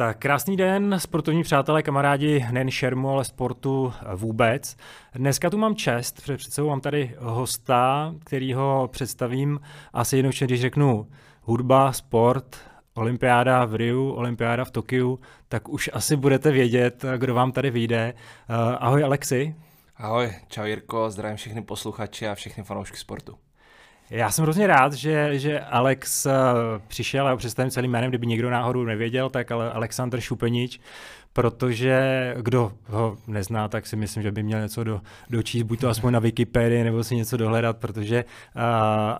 Tak krásný den, sportovní přátelé, kamarádi, nejen šermu, ale sportu vůbec. Dneska tu mám čest, protože před sebou mám tady hosta, kterýho představím asi jednoduše, když řeknu hudba, sport, olympiáda v Riu, olympiáda v Tokiu, tak už asi budete vědět, kdo vám tady vyjde. Ahoj Alexi. Ahoj, čau Jirko, zdravím všechny posluchače a všechny fanoušky sportu. Já jsem hrozně rád, že, že Alex eh, přišel, a představím celým jménem, kdyby někdo náhodou nevěděl, tak ale Aleksandr Šupenič, protože kdo ho nezná, tak si myslím, že by měl něco do, dočíst, buď to aspoň na Wikipedii, nebo si něco dohledat, protože uh,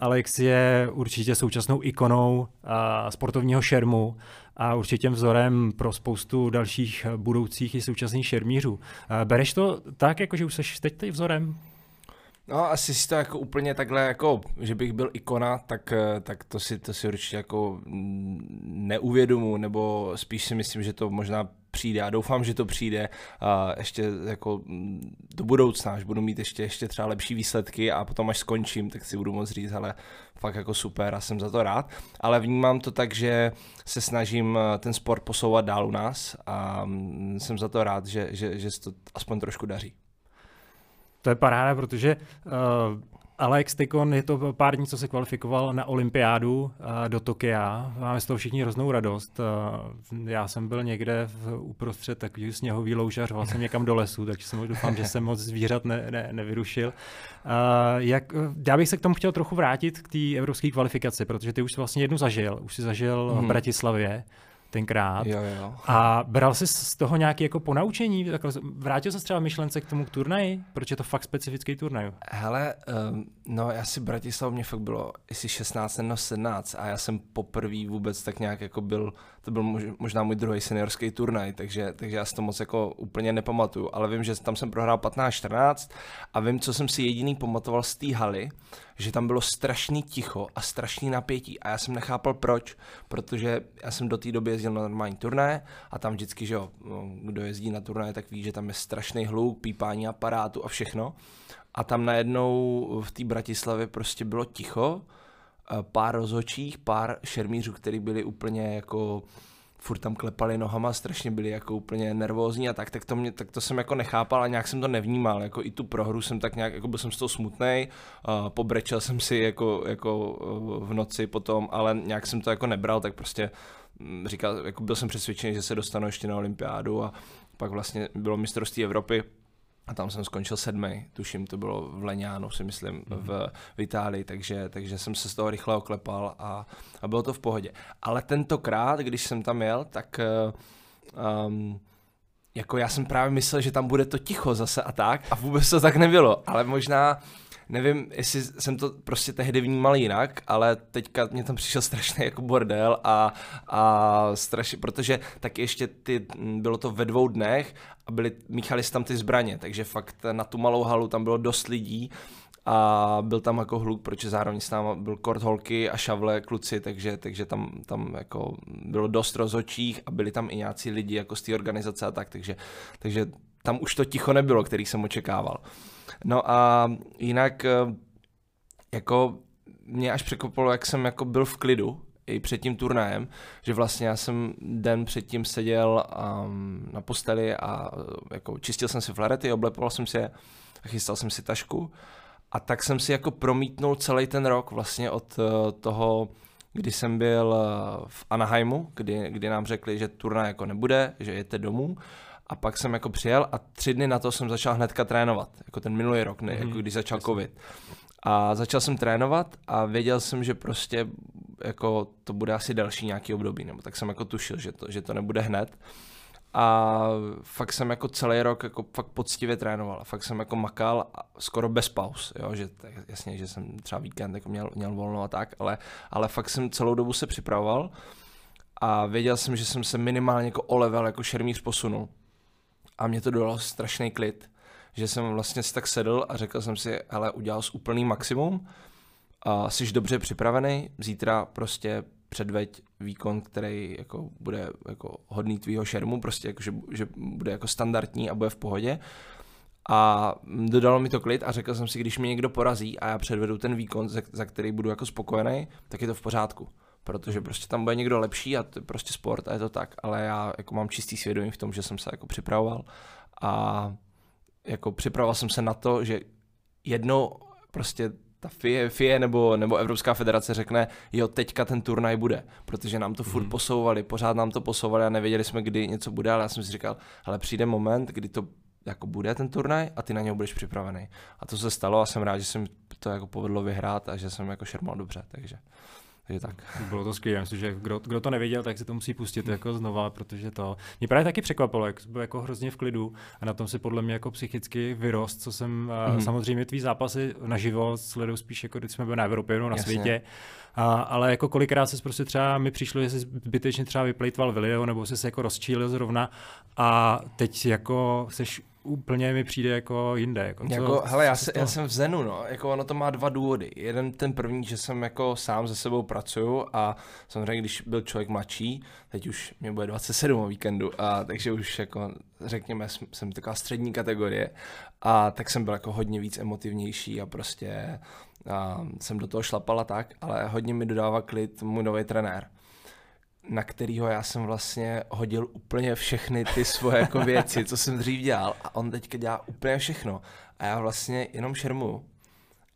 Alex je určitě současnou ikonou uh, sportovního šermu a určitě vzorem pro spoustu dalších budoucích i současných šermířů. Uh, bereš to tak, jako že už jsi teď vzorem? No, asi si to jako úplně takhle, jako, že bych byl ikona, tak, eh, tak to, si, to si určitě jako neuvědomu, nebo spíš si myslím, že to možná přijde a doufám, že to přijde a ještě jako do budoucna, až budu mít ještě, ještě třeba lepší výsledky a potom až skončím, tak si budu moct říct, ale fakt jako super a jsem za to rád, ale vnímám to tak, že se snažím eh, ten sport posouvat dál u nás a mm, jsem za to rád, že, že, že se to aspoň trošku daří. To je paráda, protože uh, Alex Tykon je to pár dní, co se kvalifikoval na olympiádu uh, do Tokia. Máme z toho všichni hroznou radost. Uh, já jsem byl někde v, uprostřed takový sněhový louže a řval jsem někam do lesu, takže jsem doufám, že jsem moc zvířat ne, ne, nevyrušil. Uh, jak, já bych se k tomu chtěl trochu vrátit k té evropské kvalifikaci, protože ty už jsi vlastně jednu zažil. Už jsi zažil hmm. v Bratislavě tenkrát. Jo, jo. A bral jsi z toho nějaké jako ponaučení? Vrátil se třeba myšlence k tomu k turnaji? Proč je to fakt specifický turnaj? Hele, um, no já si Bratislav mě fakt bylo jestli 16 nebo 17 a já jsem poprvé vůbec tak nějak jako byl, to byl možná můj druhý seniorský turnaj, takže, takže já si to moc jako úplně nepamatuju, ale vím, že tam jsem prohrál 15-14 a vím, co jsem si jediný pamatoval z té haly, že tam bylo strašný ticho a strašný napětí. A já jsem nechápal proč, protože já jsem do té doby jezdil na normální turné a tam vždycky, že jo, no, kdo jezdí na turné, tak ví, že tam je strašný hluk, pípání aparátu a všechno. A tam najednou v té Bratislavě prostě bylo ticho, pár rozhočích, pár šermířů, kteří byli úplně jako furt tam klepali nohama, strašně byli jako úplně nervózní a tak, tak to, mě, tak to jsem jako nechápal a nějak jsem to nevnímal, jako i tu prohru jsem tak nějak, jako byl jsem z toho smutnej, uh, pobrečel jsem si jako, jako uh, v noci potom, ale nějak jsem to jako nebral, tak prostě um, říkal, jako byl jsem přesvědčený, že se dostanu ještě na olympiádu a pak vlastně bylo mistrovství Evropy, a tam jsem skončil sedmý, tuším, to bylo v Leňánu, si myslím, mm. v, v Itálii, takže, takže jsem se z toho rychle oklepal a, a bylo to v pohodě. Ale tentokrát, když jsem tam jel, tak um, jako já jsem právě myslel, že tam bude to ticho zase a tak a vůbec to tak nebylo, ale možná nevím, jestli jsem to prostě tehdy vnímal jinak, ale teďka mě tam přišel strašný jako bordel a, a strašně, protože tak ještě ty, bylo to ve dvou dnech a byli, míchali se tam ty zbraně, takže fakt na tu malou halu tam bylo dost lidí a byl tam jako hluk, protože zároveň s náma byl kort holky a šavle kluci, takže, takže tam, tam jako bylo dost rozhodčích a byli tam i nějací lidi jako z té organizace a tak, takže, takže tam už to ticho nebylo, který jsem očekával. No a jinak eh, jako mě až překvapilo, jak jsem jako byl v klidu, i před tím turnajem, že vlastně já jsem den předtím seděl um, na posteli a jako čistil jsem si flarety, oblepoval jsem si je a chystal jsem si tašku. A tak jsem si jako promítnul celý ten rok vlastně od uh, toho, kdy jsem byl v Anaheimu, kdy, kdy nám řekli, že turnaj jako nebude, že jete domů a pak jsem jako přijel a tři dny na to jsem začal hnedka trénovat, jako ten minulý rok, ne, mm. jako když začal covid. A začal jsem trénovat a věděl jsem, že prostě jako to bude asi další nějaký období, nebo tak jsem jako tušil, že to, že to nebude hned. A fakt jsem jako celý rok jako fakt poctivě trénoval. Fakt jsem jako makal a skoro bez pauz, jo, že tak, jasně, že jsem třeba víkend jako měl, měl volno a tak, ale, ale fakt jsem celou dobu se připravoval a věděl jsem, že jsem se minimálně jako o level jako šermíř posunul a mě to dalo strašný klid, že jsem vlastně si tak sedl a řekl jsem si, hele, udělal jsi úplný maximum, a jsi dobře připravený, zítra prostě předveď výkon, který jako bude jako hodný tvýho šermu, prostě jako, že, že bude jako standardní a bude v pohodě. A dodalo mi to klid a řekl jsem si, když mě někdo porazí a já předvedu ten výkon, za, za který budu jako spokojený, tak je to v pořádku protože prostě tam bude někdo lepší a to je prostě sport a je to tak, ale já jako mám čistý svědomí v tom, že jsem se jako připravoval a jako připravoval jsem se na to, že jednou prostě ta FIE, FIE nebo, nebo Evropská federace řekne, jo, teďka ten turnaj bude, protože nám to furt mm. posouvali, pořád nám to posouvali a nevěděli jsme, kdy něco bude, ale já jsem si říkal, ale přijde moment, kdy to jako bude ten turnaj a ty na něj budeš připravený. A to se stalo a jsem rád, že jsem to jako povedlo vyhrát a že jsem jako šermal dobře, takže. Takže tak. Bylo to skvělé, myslím, že kdo, kdo, to nevěděl, tak si to musí pustit jako znova, protože to mě právě taky překvapilo, jak byl jako hrozně v klidu a na tom si podle mě jako psychicky vyrost, co jsem mm. samozřejmě tvý zápasy naživo sleduju spíš jako když jsme byli na Evropě nebo na Jasně. světě, a, ale jako kolikrát se prostě třeba mi přišlo, že jsi zbytečně třeba vyplejtval video nebo jsi se jako rozčílil zrovna a teď jako seš úplně mi přijde jako jinde. Jako, co, jako, hele, já, se, já jsem v Zenu, no. Jako ono to má dva důvody. Jeden ten první, že jsem jako sám se sebou pracuju a samozřejmě, když byl člověk mladší, teď už mě bude 27 o víkendu, a takže už jako řekněme, jsem taková střední kategorie a tak jsem byl jako hodně víc emotivnější a prostě a jsem do toho šlapala tak, ale hodně mi dodává klid můj nový trenér na kterého já jsem vlastně hodil úplně všechny ty svoje jako věci, co jsem dřív dělal a on teďka dělá úplně všechno. A já vlastně jenom šermu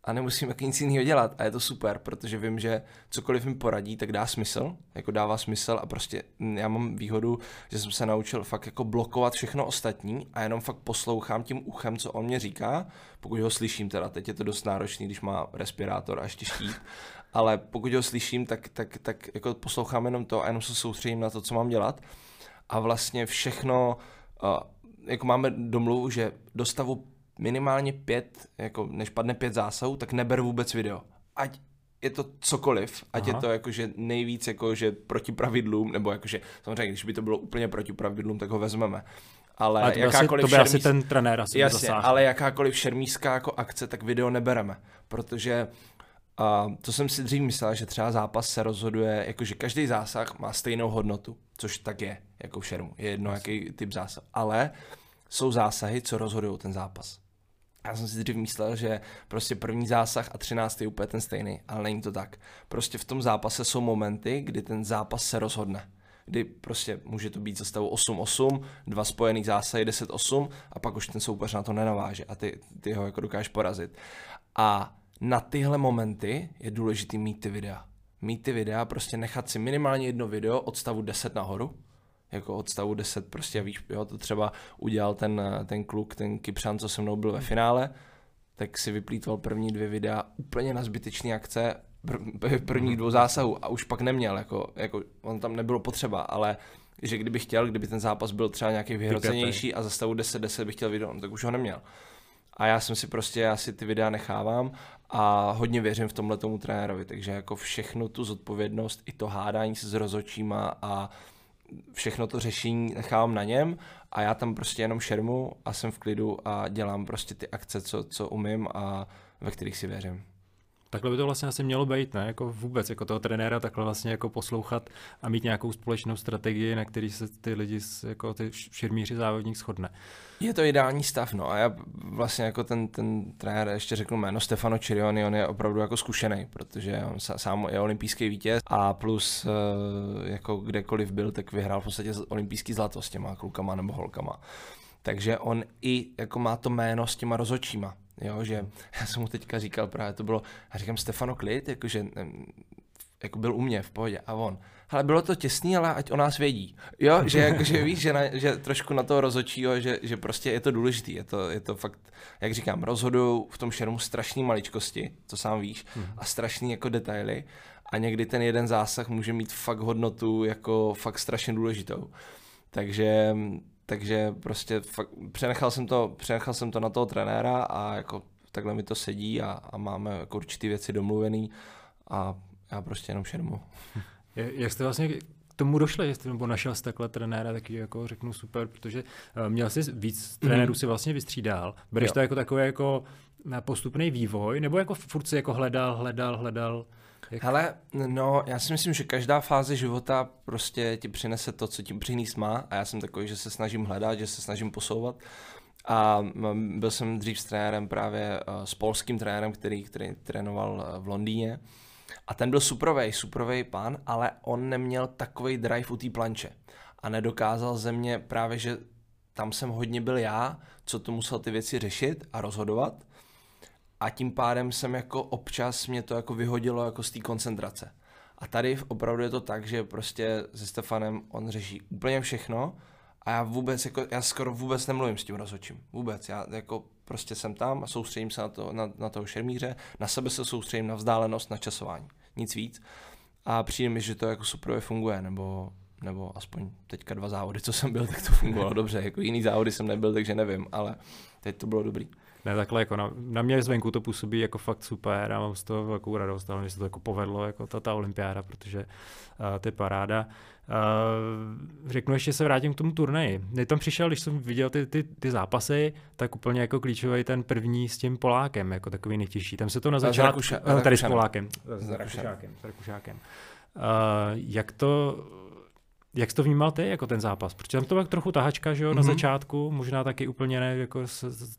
a nemusím jako nic jiného dělat. A je to super, protože vím, že cokoliv mi poradí, tak dá smysl, jako dává smysl a prostě já mám výhodu, že jsem se naučil fakt jako blokovat všechno ostatní a jenom fakt poslouchám tím uchem, co on mě říká, pokud ho slyším teda, teď je to dost náročný, když má respirátor a ještě štít, ale pokud ho slyším, tak, tak, tak jako poslouchám jenom to a jenom se soustředím na to, co mám dělat. A vlastně všechno, jako máme domluvu, že dostavu minimálně pět, jako než padne pět zásahů, tak neberu vůbec video. Ať je to cokoliv, ať Aha. je to jakože nejvíc jakože proti pravidlům, nebo jakože samozřejmě, když by to bylo úplně proti pravidlům, tak ho vezmeme. Ale, ale to jakákoliv asi, to by šermíz... asi ten trenér asi Jasně, ale jakákoliv šermíská jako akce, tak video nebereme, protože a to jsem si dřív myslel, že třeba zápas se rozhoduje, jakože každý zásah má stejnou hodnotu, což tak je, jako v šermu. Je jedno, jaký typ zásah. Ale jsou zásahy, co rozhodují ten zápas. Já jsem si dřív myslel, že prostě první zásah a třináctý je úplně ten stejný, ale není to tak. Prostě v tom zápase jsou momenty, kdy ten zápas se rozhodne. Kdy prostě může to být za stavu 8-8, dva spojený zásahy 10-8 a pak už ten soupeř na to nenaváže a ty, ty ho jako dokážeš porazit. A na tyhle momenty je důležité mít ty videa. Mít ty videa, prostě nechat si minimálně jedno video od stavu 10 nahoru, jako od stavu 10 prostě víš, jo, to třeba udělal ten, ten kluk, ten Kypřan, co se mnou byl ve finále, tak si vyplýtval první dvě videa úplně na zbytečné akce, pr- prvních dvou zásahů a už pak neměl, jako, jako on tam nebylo potřeba, ale že kdyby chtěl, kdyby ten zápas byl třeba nějaký vyhrocenější a za stavu 10-10 by chtěl video, no, tak už ho neměl. A já jsem si prostě, já si ty videa nechávám a hodně věřím v tomhle tomu trenérovi, takže jako všechnu tu zodpovědnost, i to hádání se s rozočíma a všechno to řešení nechávám na něm a já tam prostě jenom šermu a jsem v klidu a dělám prostě ty akce, co, co umím a ve kterých si věřím. Takhle by to vlastně asi mělo být, ne? Jako vůbec, jako toho trenéra takhle vlastně jako poslouchat a mít nějakou společnou strategii, na který se ty lidi, jako ty širmíři závodník shodne. Je to ideální stav, no a já vlastně jako ten, ten trenér, ještě řeknu jméno, Stefano Cirioni, on je opravdu jako zkušený, protože on sám je olympijský vítěz a plus eh, jako kdekoliv byl, tak vyhrál v podstatě olympijský zlato s těma klukama nebo holkama. Takže on i jako má to jméno s těma rozočíma. Jo, že já jsem mu teďka říkal právě, to bylo, já říkám Stefano Klid, jakože jako byl u mě v pohodě a on, ale bylo to těsný, ale ať o nás vědí. Jo, že, jako, že víš, že, na, že trošku na to rozočího, že, že prostě je to důležitý, je to, je to fakt, jak říkám, rozhodují v tom šermu strašné maličkosti, to sám víš, hmm. a strašný jako detaily a někdy ten jeden zásah může mít fakt hodnotu jako fakt strašně důležitou. Takže takže prostě fakt, přenechal, jsem to, přenechal jsem to na toho trenéra a jako takhle mi to sedí a, a máme jako určitý věci domluvený a já prostě jenom šermu. Jak jste vlastně k tomu došli, jestli nebo našel jste takhle trenéra, taky jako řeknu super, protože uh, měl jsi víc trenérů mm. si vlastně vystřídal. Bereš jo. to jako takový jako postupný vývoj, nebo jako furt si jako hledal, hledal, hledal? Jak... Hele, no, já si myslím, že každá fáze života prostě ti přinese to, co ti přinést má a já jsem takový, že se snažím hledat, že se snažím posouvat a byl jsem dřív s trenérem právě, eh, s polským trenérem, který, který trénoval eh, v Londýně A ten byl suprovej, suprovej pán, ale on neměl takový drive u té planče. A nedokázal ze mě právě, že tam jsem hodně byl já, co to musel ty věci řešit a rozhodovat. A tím pádem jsem jako občas mě to jako vyhodilo jako z té koncentrace. A tady opravdu je to tak, že prostě se Stefanem on řeší úplně všechno a já vůbec, jako, já skoro vůbec nemluvím s tím rozhodčím. Vůbec. Já jako prostě jsem tam a soustředím se na, to, na, na toho šermíře, na sebe se soustředím, na vzdálenost, na časování. Nic víc. A přijde mi, že to jako super funguje, nebo, nebo aspoň teďka dva závody, co jsem byl, tak to fungovalo dobře. Jako jiný závody jsem nebyl, takže nevím, ale teď to bylo dobrý. Ne, takhle jako na, na mě zvenku to působí jako fakt super a mám z toho velkou radost, ale mě se to jako povedlo, jako ta, ta olympiáda, protože uh, to je paráda. Uh, řeknu, ještě se vrátím k tomu turnaji. Mě tam přišel, když jsem viděl ty, ty, ty zápasy, tak úplně jako klíčový ten první s tím Polákem, jako takový nejtěžší. Tam se to na začátku... Uh, tady s Polákem. S Rakušákem. S Rakušákem. Uh, jak to jak jsi to vnímal ty, jako ten zápas? Protože tam to byla trochu tahačka, že jo, mm-hmm. na mhm. začátku, možná taky úplně ne, jako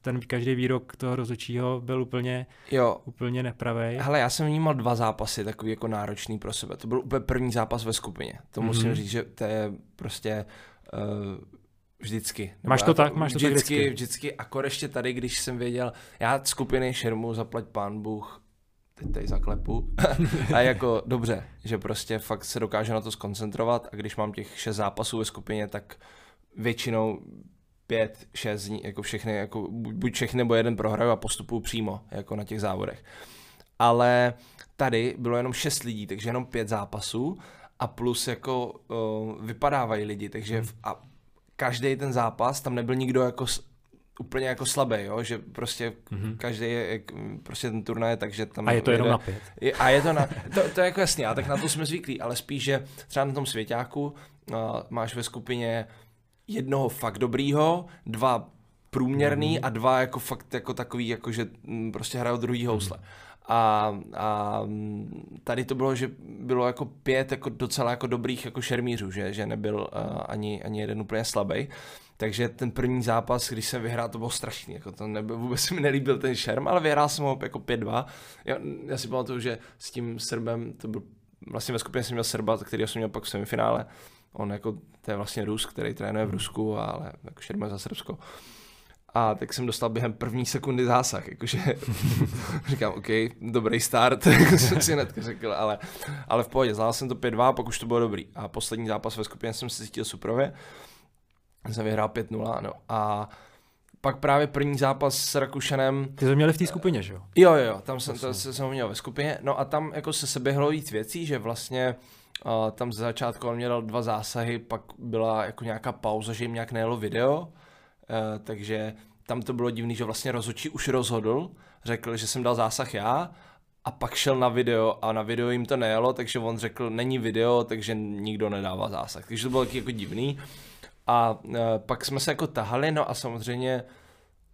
ten každý výrok toho rozhodčího byl úplně, jo. úplně nepravý. Hele, já jsem vnímal dva zápasy takový jako náročný pro sebe. To byl úplně první zápas ve skupině. To mm-hmm. musím říct, že to je prostě uh, vždycky. Máš to tak, máš to vždycky, tak vždycky. Vždycky, akor ještě tady, když jsem věděl, já skupiny šermu, zaplať pán Bůh, teď tady zaklepu. a jako dobře, že prostě fakt se dokáže na to skoncentrovat a když mám těch šest zápasů ve skupině, tak většinou pět, šest dní, jako všechny, jako buď všechny nebo jeden prohraju a postupuju přímo, jako na těch závodech. Ale tady bylo jenom šest lidí, takže jenom pět zápasů a plus jako uh, vypadávají lidi, takže v, a každý ten zápas, tam nebyl nikdo jako úplně jako slabý, jo? že prostě mm-hmm. každý je, prostě ten turnaj je tak, že tam... A je to jenom na pět. Je, a je to na, to, to je jako jasný, a tak na to jsme zvyklí, ale spíš, že třeba na tom svěťáku uh, máš ve skupině jednoho fakt dobrýho, dva průměrný mm-hmm. a dva jako fakt jako takový, jako že m, prostě hrajou druhý housle. Mm-hmm. A, a tady to bylo, že bylo jako pět jako docela jako dobrých jako šermířů, že, že nebyl uh, ani, ani jeden úplně slabý. Takže ten první zápas, když jsem vyhrál, to bylo strašný. Jako to nebyl, vůbec se mi nelíbil ten šerm, ale vyhrál jsem ho jako 5-2. Já, já si pamatuju, že s tím Srbem, to byl vlastně ve skupině jsem měl Srba, který jsem měl pak v semifinále. On jako, to je vlastně Rus, který trénuje v Rusku, ale jako je za Srbsko. A tak jsem dostal během první sekundy zásah, jakože říkám, OK, dobrý start, jako jsem si hnedka řekl, ale, ale v pohodě, znal jsem to 5-2, pak už to bylo dobrý. A poslední zápas ve skupině jsem se cítil suprově jsem vyhrál 5-0, no. A pak právě první zápas s Rakušanem. Ty jsi měli v té skupině, že jo? Jo, jo, tam jsem, to, jsem ho měl ve skupině. No a tam jako se seběhlo víc věcí, že vlastně uh, tam ze začátku on mě dal dva zásahy, pak byla jako nějaká pauza, že jim nějak nejelo video, takže tam to bylo divný, že vlastně rozhodčí už rozhodl, řekl, že jsem dal zásah já a pak šel na video a na video jim to nejelo, takže on řekl, není video, takže nikdo nedává zásah. Takže to bylo taky jako divný. A uh, pak jsme se jako tahali, no a samozřejmě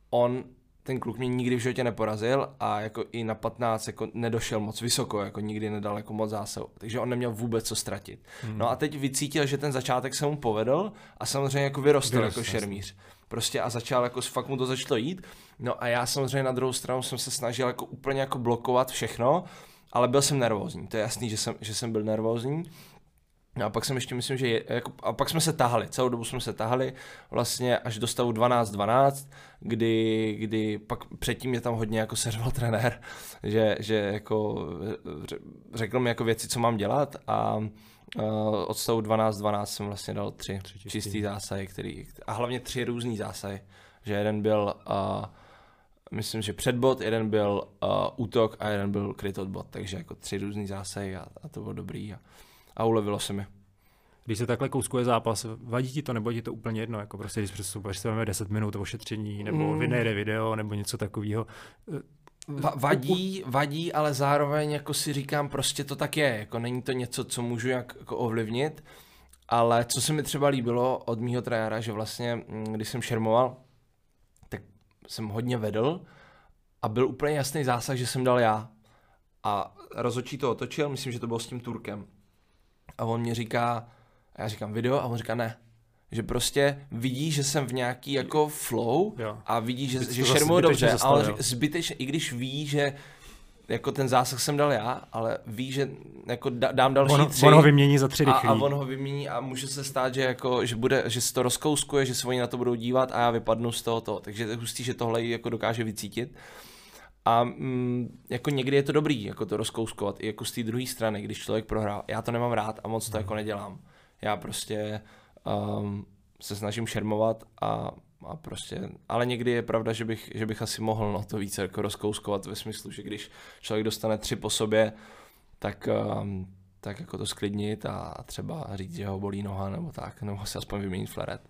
on, ten kluk mě nikdy v životě neporazil a jako i na 15 jako nedošel moc vysoko, jako nikdy nedal jako moc zásahu. Takže on neměl vůbec co ztratit. Hmm. No a teď vycítil, že ten začátek se mu povedl a samozřejmě jako vyrostl, vyrostl jako šermíř. Prostě a začal jako, fakt mu to začalo jít. No a já samozřejmě na druhou stranu jsem se snažil jako úplně jako blokovat všechno, ale byl jsem nervózní. To je jasný, že jsem, že jsem byl nervózní. No a pak jsem ještě myslím, že je, jako, a pak jsme se tahali, celou dobu jsme se tahali vlastně až do stavu 12-12, kdy, kdy pak předtím mě tam hodně jako seřval trenér, že, že jako řekl mi jako věci, co mám dělat a uh, od stavu 12-12 jsem vlastně dal tři, tři čistý. čistý zásahy, který, a hlavně tři různý zásahy, že jeden byl uh, myslím, že předbod, jeden byl uh, útok a jeden byl kryt odbod, takže jako tři různý zásahy a, a to bylo dobrý. A, a ulevilo se mi. Když se takhle kouskuje zápas, vadí ti to nebo ti to úplně jedno? Jako prostě, když představujeme 10 minut ošetření, nebo mm. vynejde video, nebo něco takového. Va- vadí, vadí, ale zároveň jako si říkám, prostě to tak je. Jako není to něco, co můžu jak, jako ovlivnit. Ale co se mi třeba líbilo od mýho trenéra, že vlastně, mm, když jsem šermoval, tak jsem hodně vedl a byl úplně jasný zásah, že jsem dal já. A rozhodčí to otočil, myslím, že to bylo s tím Turkem a on mě říká, a já říkám video a on říká ne. Že prostě vidí, že jsem v nějaký jako flow jo. a vidí, že, že šermuje dobře a on zbytečně, i když ví, že jako ten zásah jsem dal já, ale ví, že jako dám další on, tři. On ho vymění za tři rychlý. A, a on ho vymění a může se stát, že, jako, že, bude, že se to rozkouskuje, že se oni na to budou dívat a já vypadnu z toho. Takže je hustý, že tohle jako dokáže vycítit. A mm, jako někdy je to dobrý, jako to rozkouskovat, i jako z té druhé strany, když člověk prohrál. Já to nemám rád a moc to hmm. jako nedělám. Já prostě um, se snažím šermovat a, a prostě, ale někdy je pravda, že bych, že bych asi mohl no, to více jako rozkouskovat ve smyslu, že když člověk dostane tři po sobě, tak, um, tak jako to sklidnit a třeba říct, že ho bolí noha nebo tak, nebo si aspoň vyměnit flaret.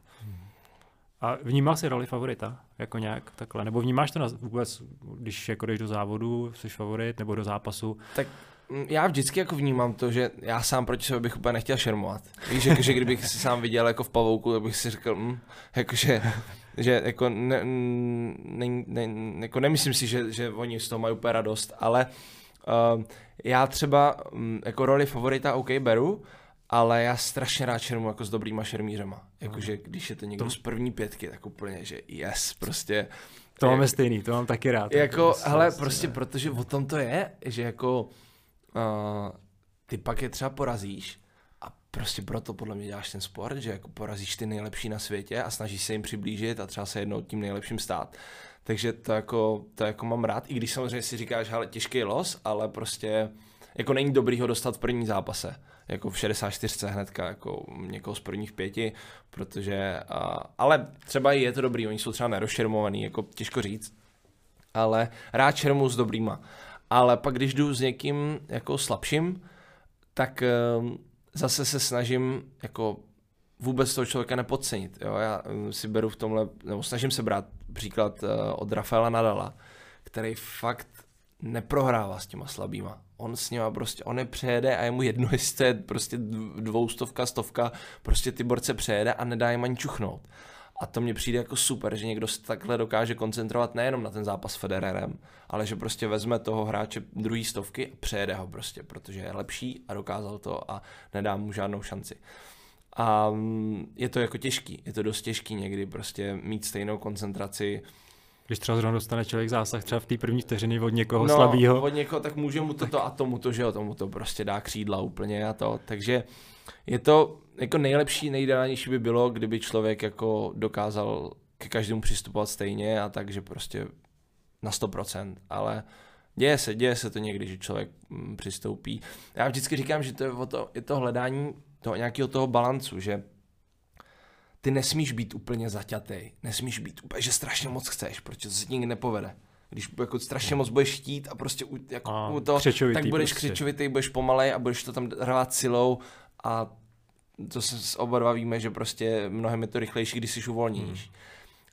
A vnímal jsi roli favorita? Jako nějak takhle? Nebo vnímáš to na, vůbec, když jako jdeš do závodu, jsi favorit, nebo do zápasu? Tak já vždycky jako vnímám to, že já sám proti sebe bych úplně nechtěl šermovat. Víš, jako, že kdybych si sám viděl jako v pavouku, tak bych si řekl, mm, jakože, že jako, ne, ne, ne, jako nemyslím si, že, že oni z toho mají úplně radost, ale uh, já třeba um, jako roli favorita OK beru, ale já strašně rád šermu jako s dobrýma šermířema. Jakože když je to někdo to... z první pětky, tak úplně, že yes, prostě. To máme stejný, to mám taky rád. Jako, hele, prostě, prostě protože o tom to je, že jako uh, ty pak je třeba porazíš a prostě proto podle mě děláš ten sport, že jako porazíš ty nejlepší na světě a snažíš se jim přiblížit a třeba se jednou tím nejlepším stát. Takže to jako, to jako mám rád, i když samozřejmě si říkáš, hele, těžký los, ale prostě jako není dobrý ho dostat v první zápase jako v 64 hnedka jako někoho z prvních pěti, protože, a, ale třeba je to dobrý, oni jsou třeba nerozšermovaný, jako těžko říct, ale rád šermu s dobrýma. Ale pak když jdu s někým jako slabším, tak um, zase se snažím jako vůbec toho člověka nepodcenit. Jo? Já um, si beru v tomhle, nebo snažím se brát příklad uh, od Rafaela Nadala, který fakt neprohrává s těma slabýma. On s nima prostě, on je přejede a je mu jedno, jestli to je prostě dvoustovka, stovka, prostě ty borce přejede a nedá jim ani čuchnout. A to mně přijde jako super, že někdo se takhle dokáže koncentrovat nejenom na ten zápas s Federerem, ale že prostě vezme toho hráče druhý stovky a přejede ho prostě, protože je lepší a dokázal to a nedá mu žádnou šanci. A mm, je to jako těžký, je to dost těžký někdy prostě mít stejnou koncentraci když třeba zrovna dostane člověk zásah třeba v té první vteřiny od někoho no, slabého. od někoho, tak může mu toto a tomu to, že jo, tomu to prostě dá křídla úplně a to. Takže je to jako nejlepší, nejideálnější by bylo, kdyby člověk jako dokázal ke každému přistupovat stejně a tak, že prostě na 100%, ale děje se, děje se to někdy, že člověk mm, přistoupí. Já vždycky říkám, že to je, o to, je to hledání toho nějakého toho balancu, že ty nesmíš být úplně zaťatý, nesmíš být úplně, že strašně moc chceš, protože to se nikdy nepovede. Když jako strašně moc budeš chtít a prostě u, jako a, u to, tak budeš prostě. křičovitý, budeš pomalej a budeš to tam hrát silou a to se oba dva víme, že prostě mnohem je to rychlejší, když jsi uvolněníš. Hmm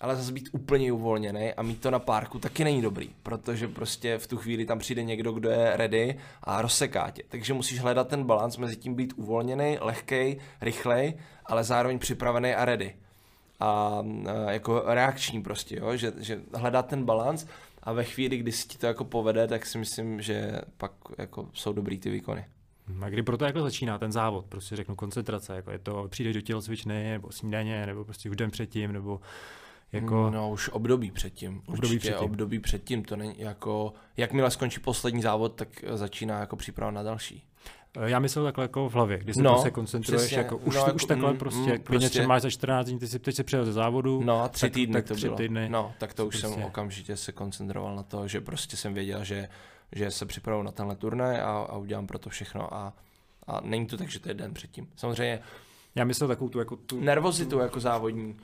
ale zase být úplně uvolněný a mít to na párku taky není dobrý, protože prostě v tu chvíli tam přijde někdo, kdo je ready a rozseká tě. Takže musíš hledat ten balans mezi tím být uvolněný, lehkej, rychlej, ale zároveň připravený a ready. A, a jako reakční prostě, jo? Že, že hledat ten balans a ve chvíli, kdy si ti to jako povede, tak si myslím, že pak jako jsou dobrý ty výkony. A kdy proto jako začíná ten závod? Prostě řeknu koncentrace, jako je to, přijdeš do tělocvičny, nebo snídaně, nebo prostě už den předtím, nebo jako... No už období předtím. Období předtím. období předtím. To není jako, jakmile skončí poslední závod, tak začíná jako příprava na další. Eh, já myslel takhle jako v hlavě, kdy se no, prostě koncentruješ, přesně, jako, už, no, jako, už takhle mm, prostě, mm, prostě třeba máš za 14 dní, ty si, teď si přijel ze závodu. No a tři tak, týdny tak, to tři bylo. Týdny, no, tak to už prostě. jsem okamžitě se koncentroval na to, že prostě jsem věděl, že, že se připravu na tenhle turnaj a, a udělám pro to všechno a, a není to tak, že to je den předtím. Samozřejmě já myslel takovou tu jako tu... Nervozitu jako závodní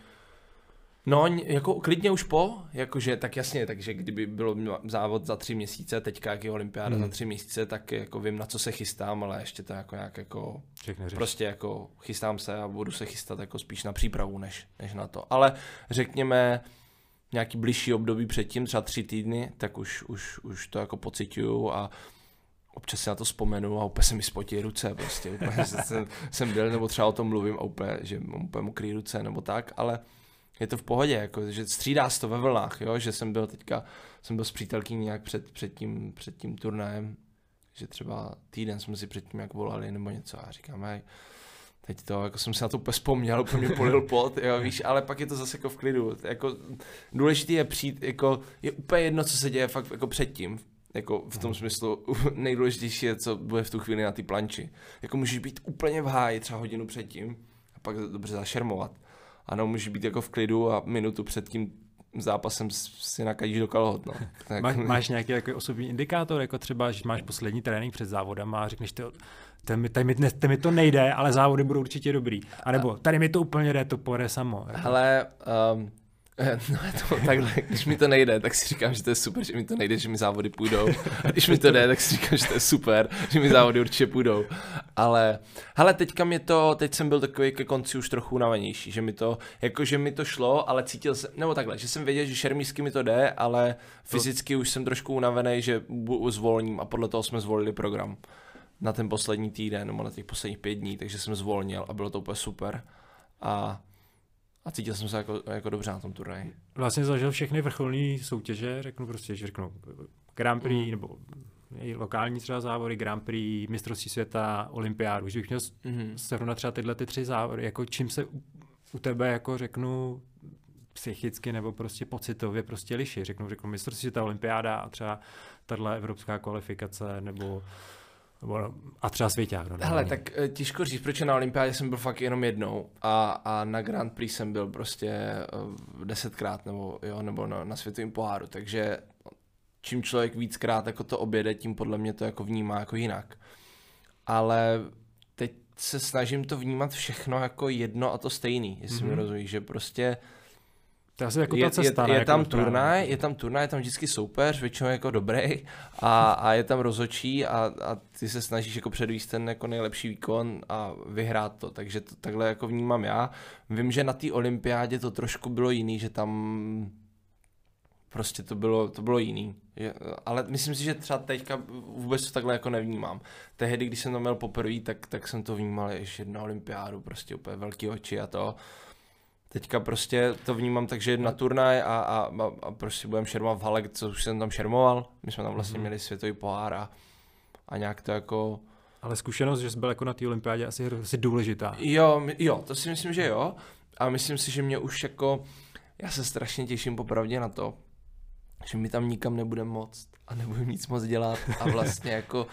No, jako klidně už po, jakože tak jasně, takže kdyby bylo závod za tři měsíce, teďka jak je olympiáda hmm. za tři měsíce, tak jako vím, na co se chystám, ale ještě to jako nějak jako, prostě jako chystám se a budu se chystat jako spíš na přípravu, než, než na to. Ale řekněme, nějaký blížší období předtím, třeba tři týdny, tak už, už, už to jako pocituju a občas si na to vzpomenu a úplně se mi spotí ruce, prostě úplně jsem, jsem byl, nebo třeba o tom mluvím a úplně, že mám úplně mokrý ruce nebo tak, ale je to v pohodě, jako, že střídá se to ve vlnách, jo? že jsem byl teďka, jsem byl s přítelkyní nějak před, před, tím, před tím turnajem, že třeba týden jsme si předtím jak volali nebo něco a říkám, hej, teď to, jako jsem si na to úplně vzpomněl, úplně mě polil pot, jo, víš, ale pak je to zase jako v klidu, jako důležité je přijít, jako je úplně jedno, co se děje fakt jako předtím, Jako v tom smyslu nejdůležitější je, co bude v tu chvíli na ty planči. Jako můžeš být úplně v háji třeba hodinu předtím a pak dobře zašermovat. Ano, můžeš být jako v klidu a minutu před tím zápasem si nakadíš do kalhot. No. Tak. Má, máš nějaký jako osobní indikátor, jako třeba, že máš poslední trénink před závodem a řekneš, tady mi, tady, mi, tady mi to nejde, ale závody budou určitě dobrý. A nebo tady mi to úplně jde, to pojede samo. Jako. Ale um, No to takhle, když mi to nejde, tak si říkám, že to je super, že mi to nejde, že mi závody půjdou. A když mi to jde, tak si říkám, že to je super, že mi závody určitě půjdou. Ale, hele, teďka mě to, teď jsem byl takový ke konci už trochu unavenější, že mi to, jako že mi to šlo, ale cítil jsem, nebo takhle, že jsem věděl, že šermísky mi to jde, ale fyzicky už jsem trošku unavený, že zvolním a podle toho jsme zvolili program na ten poslední týden, nebo na těch posledních pět dní, takže jsem zvolnil a bylo to úplně super. A a cítil jsem se jako, jako dobře na tom turnaji. Vlastně zažil všechny vrcholné soutěže, řeknu prostě, že řeknu Grand Prix, mm. nebo lokální třeba závody, Grand Prix, mistrovství světa, olympiádu, že bych měl mm-hmm. srovnat třeba tyhle ty tři závody, jako čím se u, u tebe jako řeknu psychicky nebo prostě pocitově prostě liší. Řeknu, řeknu mistrovství světa, olympiáda a třeba tahle evropská kvalifikace nebo a třeba svěťák. No, Hele, tak eh, těžko říct, proč na olympiádě jsem byl fakt jenom jednou a, a na Grand Prix jsem byl prostě uh, desetkrát nebo, jo, nebo na, na světovém poháru, takže čím člověk víckrát jako to objede, tím podle mě to jako vnímá jako jinak. Ale teď se snažím to vnímat všechno jako jedno a to stejný, jestli mm-hmm. mi mhm. rozumíš, že prostě to je asi jako ta cesta, je, je, je, tam turnaj, je tam turnaj, je tam vždycky soupeř, většinou jako dobrý a, a je tam rozočí a, a ty se snažíš jako předvíst ten jako nejlepší výkon a vyhrát to, takže to takhle jako vnímám já. Vím, že na té olympiádě to trošku bylo jiný, že tam prostě to bylo, to bylo jiný. Je, ale myslím si, že třeba teďka vůbec to takhle jako nevnímám. Tehdy, když jsem to měl poprvé, tak, tak jsem to vnímal ještě na olympiádu, prostě úplně velký oči a to. Teďka prostě to vnímám tak, že na turnaj a, a, a, a prostě budeme šermovat v hale, co už jsem tam šermoval. My jsme tam vlastně mm-hmm. měli světový pohár a, a nějak to jako... Ale zkušenost, že jsi byl jako na té olympiádě, asi, asi důležitá. Jo, jo, to si myslím, že jo. A myslím si, že mě už jako... Já se strašně těším popravdě na to, že mi tam nikam nebude moc a nebudu nic moc dělat a vlastně jako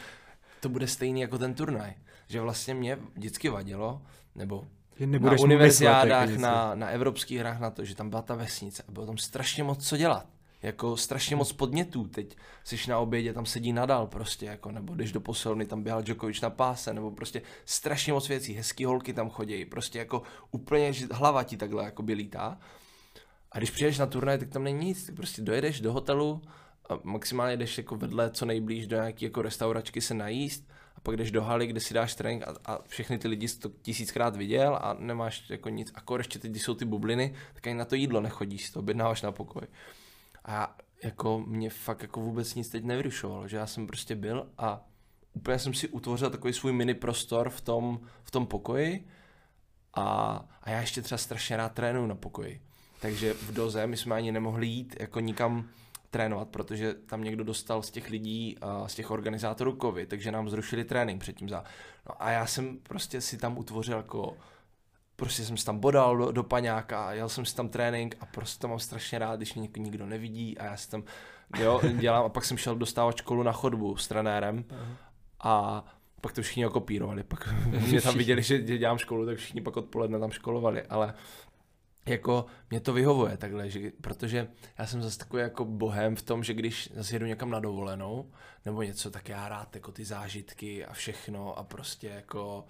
to bude stejný jako ten turnaj. Že vlastně mě vždycky vadilo, nebo na univerziádách, na, na evropských hrách na to, že tam byla ta vesnice a bylo tam strašně moc co dělat. Jako strašně moc podnětů. Teď jsi na obědě, tam sedí nadal prostě, jako, nebo když do posilovny, tam běhal Djokovic na páse, nebo prostě strašně moc věcí, hezký holky tam chodí, prostě jako úplně, že hlava ti takhle jako by lítá. A když přijdeš na turnaj, tak tam není nic, ty prostě dojedeš do hotelu a maximálně jdeš jako vedle co nejblíž do nějaké jako restauračky se najíst pak jdeš do haly, kde si dáš trénink a, a všechny ty lidi to tisíckrát viděl a nemáš jako nic. A ještě teď, když jsou ty bubliny, tak ani na to jídlo nechodíš, to objednáváš na pokoj. A jako mě fakt jako vůbec nic teď nevyrušovalo, že já jsem prostě byl a úplně jsem si utvořil takový svůj mini prostor v tom, v tom pokoji a, a já ještě třeba strašně rád trénuju na pokoji. Takže v doze my jsme ani nemohli jít jako nikam trénovat, protože tam někdo dostal z těch lidí, z těch organizátorů covid, takže nám zrušili trénink předtím za. No a já jsem prostě si tam utvořil jako prostě jsem si tam bodal do, do paňáka jel jsem si tam trénink a prostě to mám strašně rád, když mě nikdo nevidí a já si tam jo, dělám a pak jsem šel dostávat školu na chodbu s trenérem a pak to všichni okopírovali, pak mě tam viděli, že dělám školu, tak všichni pak odpoledne tam školovali, ale jako mě to vyhovuje takhle, že, protože já jsem zase takový jako bohem v tom, že když zase jedu někam na dovolenou nebo něco, tak já rád jako ty zážitky a všechno a prostě jako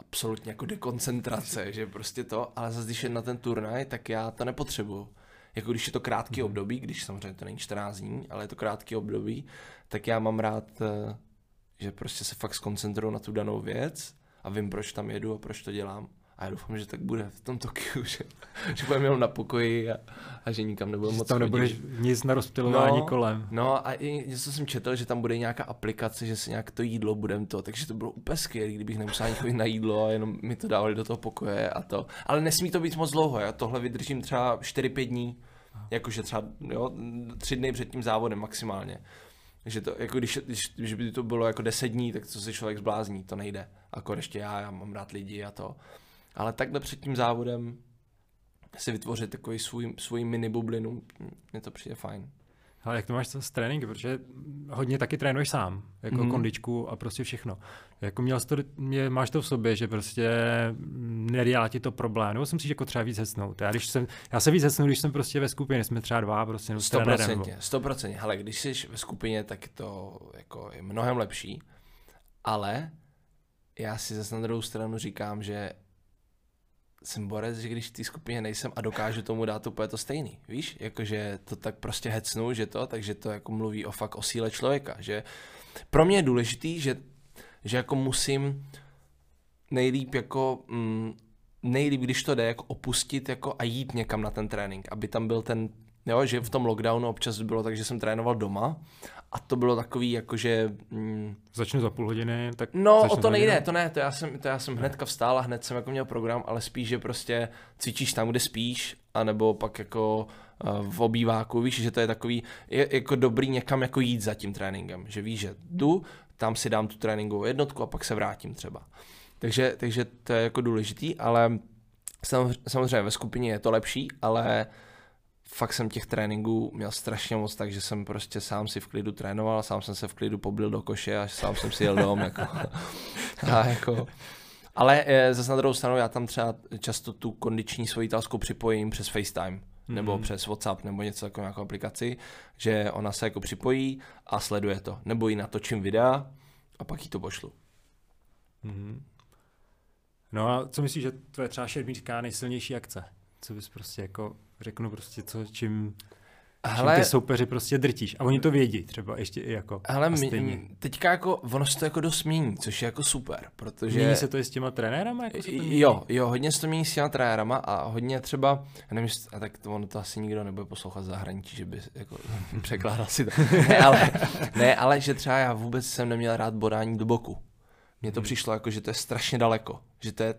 absolutně jako dekoncentrace, že prostě to, ale zase když je na ten turnaj, tak já to nepotřebuju. Jako když je to krátký mm. období, když samozřejmě to není 14 dní, ale je to krátký období, tak já mám rád, eh, že prostě se fakt skoncentruju na tu danou věc a vím, proč tam jedu a proč to dělám. A já doufám, že tak bude v tom Tokiu, že, že budeme jenom na pokoji a, a že nikam nebudeme moc tam nebudeš nic na rozptilování no, kolem. No a i něco jsem četl, že tam bude nějaká aplikace, že si nějak to jídlo budem to, takže to bylo úplně skvělé, kdybych nemusel ani chodit na jídlo a jenom mi to dávali do toho pokoje a to. Ale nesmí to být moc dlouho, já tohle vydržím třeba 4-5 dní, jakože třeba jo, 3 dny před tím závodem maximálně. Takže to, jako když, když, když by to bylo jako 10 dní, tak to se člověk zblázní, to nejde. Ako ještě já, já mám rád lidi a to. Ale takhle před tím závodem si vytvořit takový svůj, svůj mini bublinu, mně to přijde fajn. Ale jak to máš s tréninky, protože hodně taky trénuješ sám, jako mm. kondičku a prostě všechno. Jako měl to, mě, máš to v sobě, že prostě nedělá ti to problém, nebo si musíš jako třeba víc hecnout. Já, když jsem, já se víc hecnu, když jsem prostě ve skupině, jsme třeba dva, prostě nebo 100%, 100%, ale když jsi ve skupině, tak to jako je mnohem lepší, ale já si zase na druhou stranu říkám, že jsem borec, že když v té skupině nejsem a dokážu tomu dát úplně to stejný, víš, jakože to tak prostě hecnu, že to, takže to jako mluví o fakt o síle člověka, že pro mě je důležitý, že, že jako musím nejlíp jako mm, nejlíp, když to jde, jako opustit jako a jít někam na ten trénink, aby tam byl ten, jo, že v tom lockdownu občas bylo tak, že jsem trénoval doma a to bylo takový, jakože... Mm, Začnu za půl hodiny, tak... No, o to nejde, to ne, to já jsem, to já jsem hnedka vstál a hned jsem jako měl program, ale spíš, že prostě cvičíš tam, kde spíš, anebo pak jako uh, v obýváku, víš, že to je takový, je jako dobrý někam jako jít za tím tréninkem, že víš, že jdu, tam si dám tu tréninkovou jednotku a pak se vrátím třeba. Takže, takže to je jako důležitý, ale samozřejmě ve skupině je to lepší, ale fakt jsem těch tréninků měl strašně moc, takže jsem prostě sám si v klidu trénoval, sám jsem se v klidu poblil do koše a sám jsem si jel dom. jako. A jako, ale e, zase na druhou stranu já tam třeba často tu kondiční svoji italskou připojím přes FaceTime mm-hmm. nebo mhm. přes WhatsApp nebo něco jako nějakou aplikaci, že ona se jako připojí a sleduje to. Nebo ji natočím videa a pak jí to pošlu. Mm-hmm. No a co myslíš, že to je třeba šermířská nejsilnější akce? Co bys prostě jako řeknu prostě, co, čím, Hele, ty soupeři prostě drtíš. A oni to vědí třeba ještě i jako. Ale my, teďka jako, ono se to jako dost mění, což je jako super, protože... Mění se to i s těma trenérama? Jako jo, jo, hodně se to mění s těma trenérama a hodně třeba, nevím, a tak to, ono to asi nikdo nebude poslouchat v zahraničí, že by jako překládal si to. Ne ale, ne, ale že třeba já vůbec jsem neměl rád bodání do boku. Mně to hmm. přišlo jako, že to je strašně daleko, že to je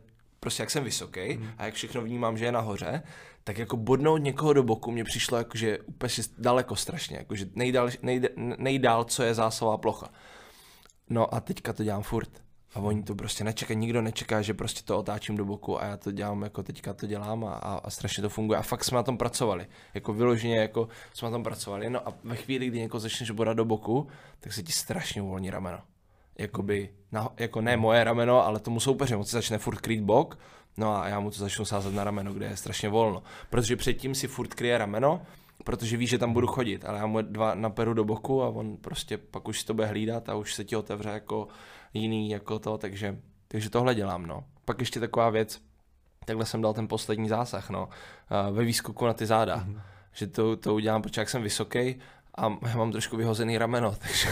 prostě jak jsem vysoký hmm. a jak všechno vnímám, že je nahoře, tak jako bodnout někoho do boku mě přišlo jako, že úplně daleko strašně, jako, že nejdál, nejdál, nejdál, co je zásová plocha. No a teďka to dělám furt. A oni to prostě nečekají, nikdo nečeká, že prostě to otáčím do boku a já to dělám, jako teďka to dělám a, a, a strašně to funguje. A fakt jsme na tom pracovali, jako vyloženě, jako jsme na tom pracovali. No a ve chvíli, kdy někoho začneš bodat do boku, tak se ti strašně uvolní rameno. Jakoby, na, jako ne moje rameno, ale tomu soupeři, on se začne furt krýt bok, No a já mu to začnu sázet na rameno, kde je strašně volno. Protože předtím si furt kryje rameno, protože ví, že tam budu chodit, ale já mu dva naperu do boku a on prostě pak už si to bude hlídat a už se ti otevře jako jiný jako to, takže, takže tohle dělám, no. Pak ještě taková věc, takhle jsem dal ten poslední zásah, no, ve výskoku na ty záda. Mm-hmm. Že to, to udělám, protože jak jsem vysoký a já mám trošku vyhozený rameno, takže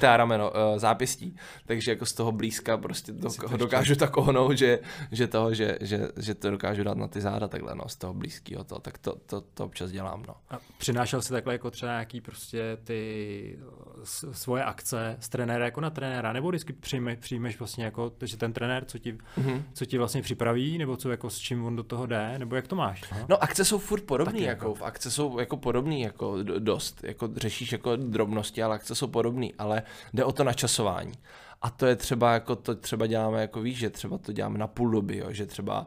ta rameno, uh, zápěstí, takže jako z toho blízka prostě do, ho dokážu tak ohnout, že, že, toho, že, že, že, to dokážu dát na ty záda takhle, no, z toho blízkého to, tak to, to, to občas dělám, no. A přinášel si takhle jako třeba nějaký prostě ty svoje akce z trenéra jako na trenéra, nebo vždycky přijme, přijmeš vlastně jako, že ten trenér, co ti, mm-hmm. co ti vlastně připraví, nebo co jako s čím on do toho jde, nebo jak to máš? Aha. No akce jsou furt podobné, jako, jako, akce jsou jako podobné jako dost, jako řešíš jako drobnosti, ale akce jsou podobné, ale jde o to načasování. A to je třeba, jako to třeba děláme, jako víš, že třeba to děláme na půl doby, jo, že třeba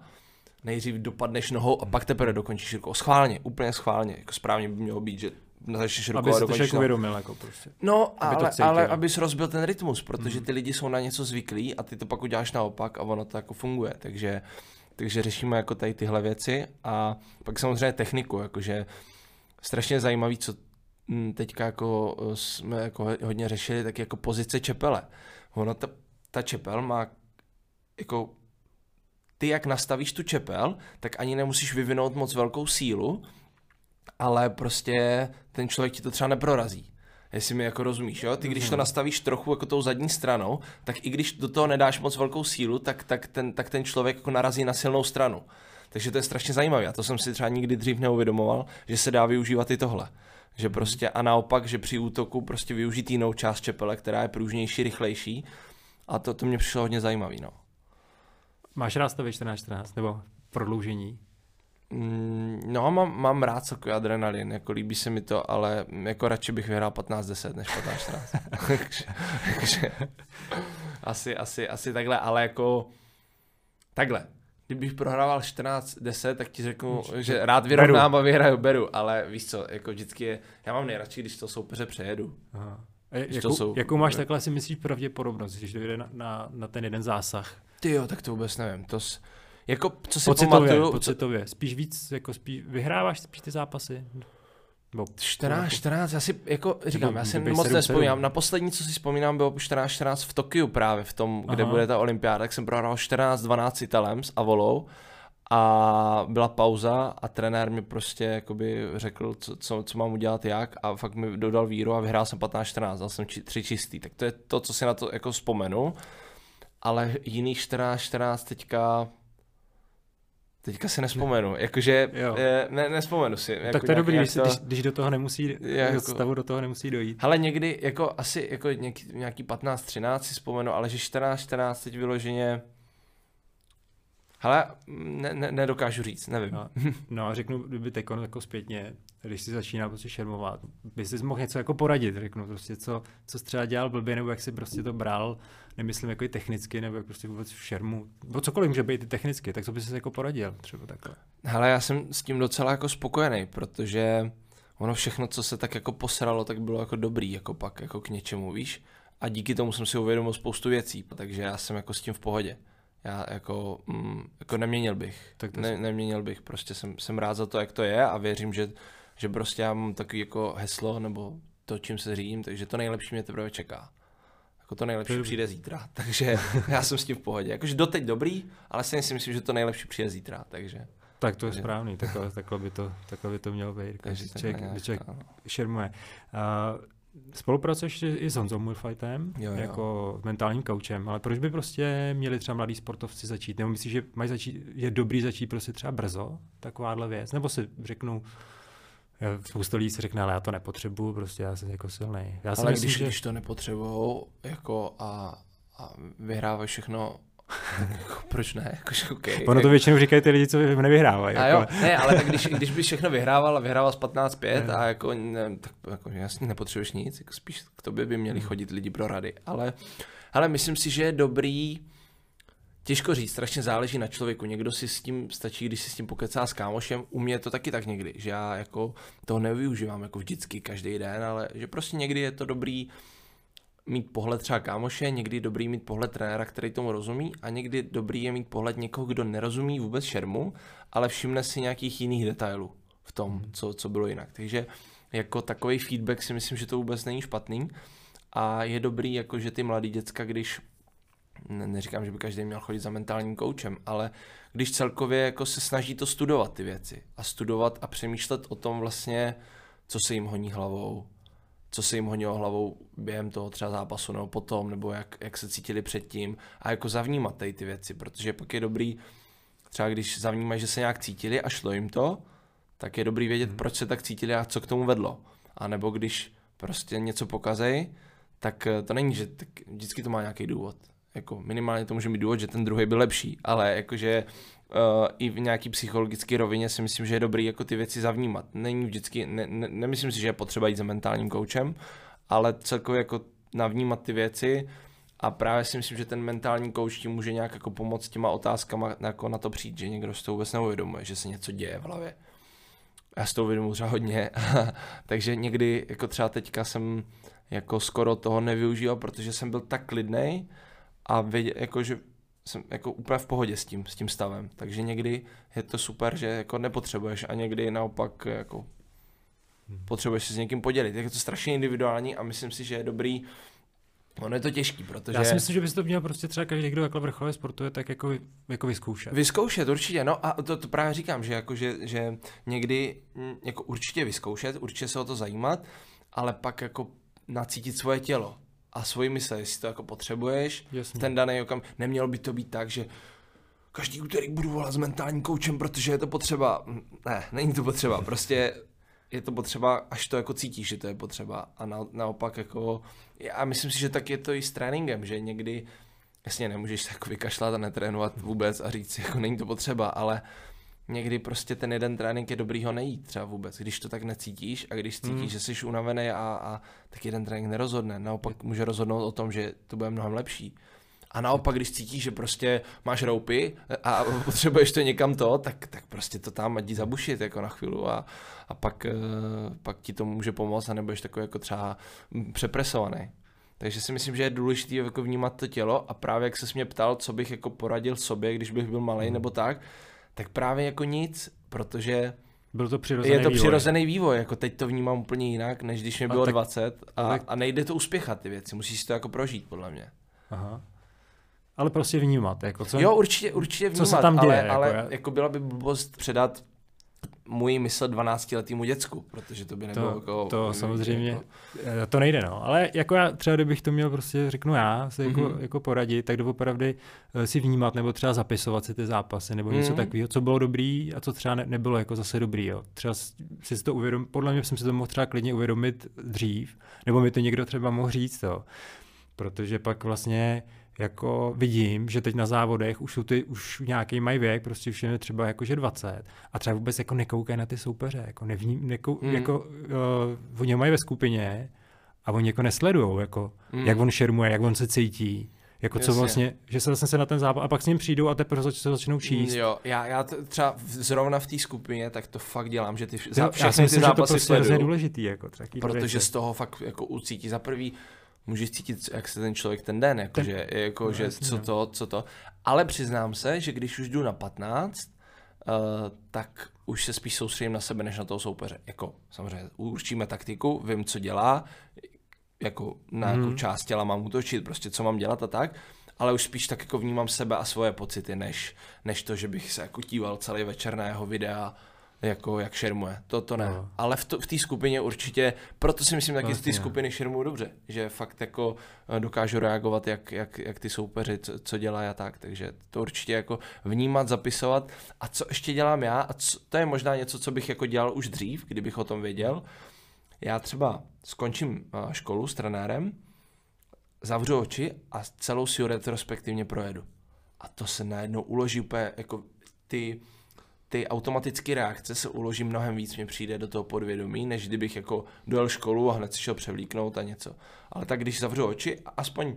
nejdřív dopadneš nohou a pak teprve dokončíš rukou. Schválně, úplně schválně. Jako správně by mělo být, že začneš rukou aby a dokončíš to uvědomil, jako prostě. No, aby ale, cítil. ale abys rozbil ten rytmus, protože mhm. ty lidi jsou na něco zvyklí a ty to pak uděláš naopak a ono to jako funguje. Takže, takže řešíme jako tady tyhle věci a pak samozřejmě techniku, jakože strašně zajímavý, co teďka jako eh, jsme jako hodně řešili, tak jako pozice čepele. Ono ta, ta čepel má jako ty jak nastavíš tu čepel, tak ani nemusíš vyvinout moc velkou sílu, ale prostě ten člověk ti to třeba neprorazí. Jestli mi jako rozumíš, jo? Ty když to mhm. nastavíš trochu jako tou zadní stranou, tak i když do toho nedáš moc velkou sílu, tak, tak, ten, tak ten člověk jako narazí na silnou stranu. Takže to je strašně zajímavé. A to jsem si třeba nikdy dřív neuvědomoval, že se dá využívat i tohle. Že prostě a naopak, že při útoku prostě využít jinou část čepele, která je pružnější, rychlejší. A to, to mě přišlo hodně zajímavý, no. Máš rád stavy 14-14 nebo prodloužení? Mm, no, mám, mám rád takový adrenalin, jako líbí se mi to, ale jako radši bych vyhrál 15-10 než 15-14. takže, asi, asi, asi takhle, ale jako takhle kdybych prohrával 14-10, tak ti řeknu, že rád vyrovnám beru. a vyhraju, beru, ale víš co, jako vždycky je, já mám nejradši, když to soupeře přejedu. Aha. A jakou, jsou, jakou máš takhle si myslíš pravděpodobnost, když dojde na, na, na ten jeden zásah? Ty jo, tak to vůbec nevím. To s, jako, co si pocitově, pamatuju... Pocitově, spíš víc, jako spíš, vyhráváš spíš ty zápasy? Bo, 14, 14, já si jako říkám, já si moc nespomínám. Na poslední, co si vzpomínám, bylo 14, 14 v Tokiu právě, v tom, kde Aha. bude ta olympiáda, tak jsem prohrál 14, 12 Italem s Avolou a byla pauza a trenér mi prostě jakoby řekl, co, co, co mám udělat jak a fakt mi dodal víru a vyhrál jsem 15-14, dal jsem či, tři čistý, tak to je to, co si na to jako vzpomenu, ale jiný 14-14 teďka Teďka si nespomenu, jakože je, ne, nespomenu si. Jako tak to je dobrý, když, to, když, když do toho nemusí, jako, stavu do toho nemusí dojít. Ale někdy, jako asi jako nějaký, nějaký 15-13 si vzpomenu, ale že 14-14 teď vyloženě, ale ne, ne, nedokážu říct, nevím. No, no a řeknu, kdyby teď jako zpětně, když si začíná prostě šermovat, by si mohl něco jako poradit, řeknu prostě, co, co jsi třeba dělal blbě, nebo jak si prostě to bral, nemyslím jako i technicky, nebo jak prostě vůbec v šermu, nebo cokoliv může být i technicky, tak co bys si jako poradil třeba takhle. Hele, já jsem s tím docela jako spokojený, protože ono všechno, co se tak jako posralo, tak bylo jako dobrý, jako pak jako k něčemu, víš? A díky tomu jsem si uvědomil spoustu věcí, takže já jsem jako s tím v pohodě já jako, mm, jako neměnil bych. Tak to ne, neměnil bych, prostě jsem, jsem rád za to, jak to je a věřím, že, že prostě já mám takový jako heslo nebo to, čím se řídím, takže to nejlepší mě teprve čeká. Jako to nejlepší to přijde zítra, takže já jsem s tím v pohodě. Jakože doteď dobrý, ale stejně si myslím, že to nejlepší přijde zítra, takže... Tak to je takže... správný, takhle, takhle, by to, takhle by to mělo být, když člověk, člověk šermuje. Uh, Spolupracuješ i s Honzou Mulfightem jo, jo. jako mentálním koučem, ale proč by prostě měli třeba mladí sportovci začít? Nebo myslíš, že mají začít, je dobrý začít prostě třeba brzo, takováhle věc? Nebo si řeknu, spousta lidí si řekne, ale já to nepotřebuju, prostě já jsem jako silný. Já ale myslím, když, že... když to nepotřebují jako a, a vyhrávají všechno proč ne? Jakože, okay. Ono to většinou říkají ty lidi, co nevyhrávají. A jako. jo, ne, ale tak když, když bys všechno vyhrával a vyhrával z 15-5 a jako, ne, tak jako jasně nepotřebuješ nic, jako spíš k tobě by měli hmm. chodit lidi pro rady. Ale, ale myslím si, že je dobrý, těžko říct, strašně záleží na člověku. Někdo si s tím stačí, když si s tím pokecá s kámošem. U mě je to taky tak někdy, že já jako toho nevyužívám jako vždycky každý den, ale že prostě někdy je to dobrý mít pohled třeba kámoše, někdy dobrý mít pohled trenéra, který tomu rozumí a někdy dobrý je mít pohled někoho, kdo nerozumí vůbec šermu, ale všimne si nějakých jiných detailů v tom, hmm. co, co bylo jinak. Takže jako takový feedback si myslím, že to vůbec není špatný a je dobrý, jako že ty mladý děcka, když ne, neříkám, že by každý měl chodit za mentálním koučem, ale když celkově jako se snaží to studovat ty věci a studovat a přemýšlet o tom vlastně, co se jim honí hlavou, co se jim honilo hlavou během toho třeba zápasu nebo potom, nebo jak, jak se cítili předtím a jako zavnímat tady ty věci, protože pak je dobrý, třeba když zavnímají, že se nějak cítili a šlo jim to, tak je dobrý vědět, hmm. proč se tak cítili a co k tomu vedlo. A nebo když prostě něco pokazej, tak eh, to není, že tak vždycky to má nějaký důvod. Jako minimálně to může mít důvod, že ten druhý byl lepší, ale jakože uh, i v nějaký psychologické rovině si myslím, že je dobrý jako ty věci zavnímat. Není vždycky, ne, ne, nemyslím si, že je potřeba jít za mentálním koučem, ale celkově jako navnímat ty věci a právě si myslím, že ten mentální kouč ti může nějak jako pomoct těma otázkama jako na to přijít, že někdo si to vůbec neuvědomuje, že se něco děje v hlavě. Já si to uvědomuji třeba hodně, takže někdy jako třeba teďka jsem jako skoro toho nevyužíval, protože jsem byl tak klidnej a věděl, jako, že jsem jako úplně v pohodě s tím, s tím stavem. Takže někdy je to super, že jako nepotřebuješ a někdy naopak jako hmm. potřebuješ se s někým podělit. Je to strašně individuální a myslím si, že je dobrý Ono je to těžký, protože... Já si myslím, že bys to měl prostě třeba každý, kdo takhle vrcholově sportuje, tak jako, jako vyzkoušet. Vyzkoušet, určitě, no a to, to právě říkám, že, jako, že, že někdy mm, jako určitě vyzkoušet, určitě se o to zajímat, ale pak jako nacítit svoje tělo a svoji mysl, jestli to jako potřebuješ, Jasně. ten daný okam. Nemělo by to být tak, že každý úterý budu volat s mentálním koučem, protože je to potřeba. Ne, není to potřeba, prostě je to potřeba, až to jako cítíš, že to je potřeba. A na, naopak jako, já myslím si, že tak je to i s tréninkem, že někdy, jasně nemůžeš se jako vykašlat a netrénovat vůbec a říct, jako není to potřeba, ale někdy prostě ten jeden trénink je dobrý ho nejít třeba vůbec, když to tak necítíš a když cítíš, mm. že jsi unavený a, a tak jeden trénink nerozhodne, naopak může rozhodnout o tom, že to bude mnohem lepší. A naopak, když cítíš, že prostě máš roupy a potřebuješ to někam to, tak, tak prostě to tam jdi zabušit jako na chvíli a, a pak, eh, pak ti to může pomoct a nebudeš takový jako třeba přepresovaný. Takže si myslím, že je důležité jako vnímat to tělo a právě jak se mě ptal, co bych jako poradil sobě, když bych byl malý hmm. nebo tak, tak právě jako nic, protože byl to přirozený je to vývoj. přirozený vývoj, jako teď to vnímám úplně jinak, než když mi bylo a tak, 20 a, tak... a nejde to uspěchat ty věci, musíš to jako prožít podle mě. Aha. Ale prostě vnímat. Jako co, jo, určitě, určitě vnímat, co se tam děje, ale, jako, ale já... jako byla by blbost předat můj mysl 12 letýmu děcku, protože to by nebylo to, jako... To samozřejmě, jako... to nejde no, ale jako já třeba kdybych to měl prostě, řeknu já, se jako, mm-hmm. jako poradit, tak doopravdy eh, si vnímat nebo třeba zapisovat si ty zápasy nebo něco mm-hmm. takového, co bylo dobrý a co třeba ne, nebylo jako zase dobrý, jo. Třeba si to uvědomit, podle mě jsem si to mohl třeba klidně uvědomit dřív, nebo mi to někdo třeba mohl říct, jo. Protože pak vlastně jako vidím, že teď na závodech už jsou ty, už nějaký mají věk, prostě už je třeba jakože 20 a třeba vůbec jako nekoukají na ty soupeře, jako nevní, nekou, mm. jako uh, oni mají ve skupině a oni jako nesledují, jako mm. jak on šermuje, jak on se cítí, jako Jasně. co vlastně, že se vlastně se na ten zápas a pak s ním přijdou a teprve se začnou číst. Jo, já, já třeba zrovna v té skupině, tak to fakt dělám, že ty všechny já si myslím, ty zápasy že to prostě sleduju. důležitý, jako Protože z toho fakt jako ucítí za prvý, můžeš cítit, jak se ten člověk ten den, jako, ten, že, jako, no, že co no. to, co to. Ale přiznám se, že když už jdu na 15, uh, eh, tak už se spíš soustředím na sebe, než na toho soupeře. Jako, samozřejmě, určíme taktiku, vím, co dělá, jako na hmm. jakou část těla mám útočit, prostě co mám dělat a tak, ale už spíš tak jako vnímám sebe a svoje pocity, než, než to, že bych se jako díval celý večer na jeho videa jako jak šermuje. To, to ne. No. Ale v, v té skupině určitě, proto si myslím taky, že ty skupiny šermují dobře, že fakt jako eh, dokážu reagovat, jak, jak, jak ty soupeři, co, co dělají a tak. Takže to určitě jako vnímat, zapisovat. A co ještě dělám já, a co, to je možná něco, co bych jako dělal už dřív, kdybych o tom věděl. Já třeba skončím eh, školu s trenérem, zavřu oči a celou si ho retrospektivně projedu. A to se najednou uloží úplně jako ty ty automatické reakce se uloží mnohem víc, mě přijde do toho podvědomí, než kdybych jako dojel školu a hned si šel převlíknout a něco. Ale tak když zavřu oči, aspoň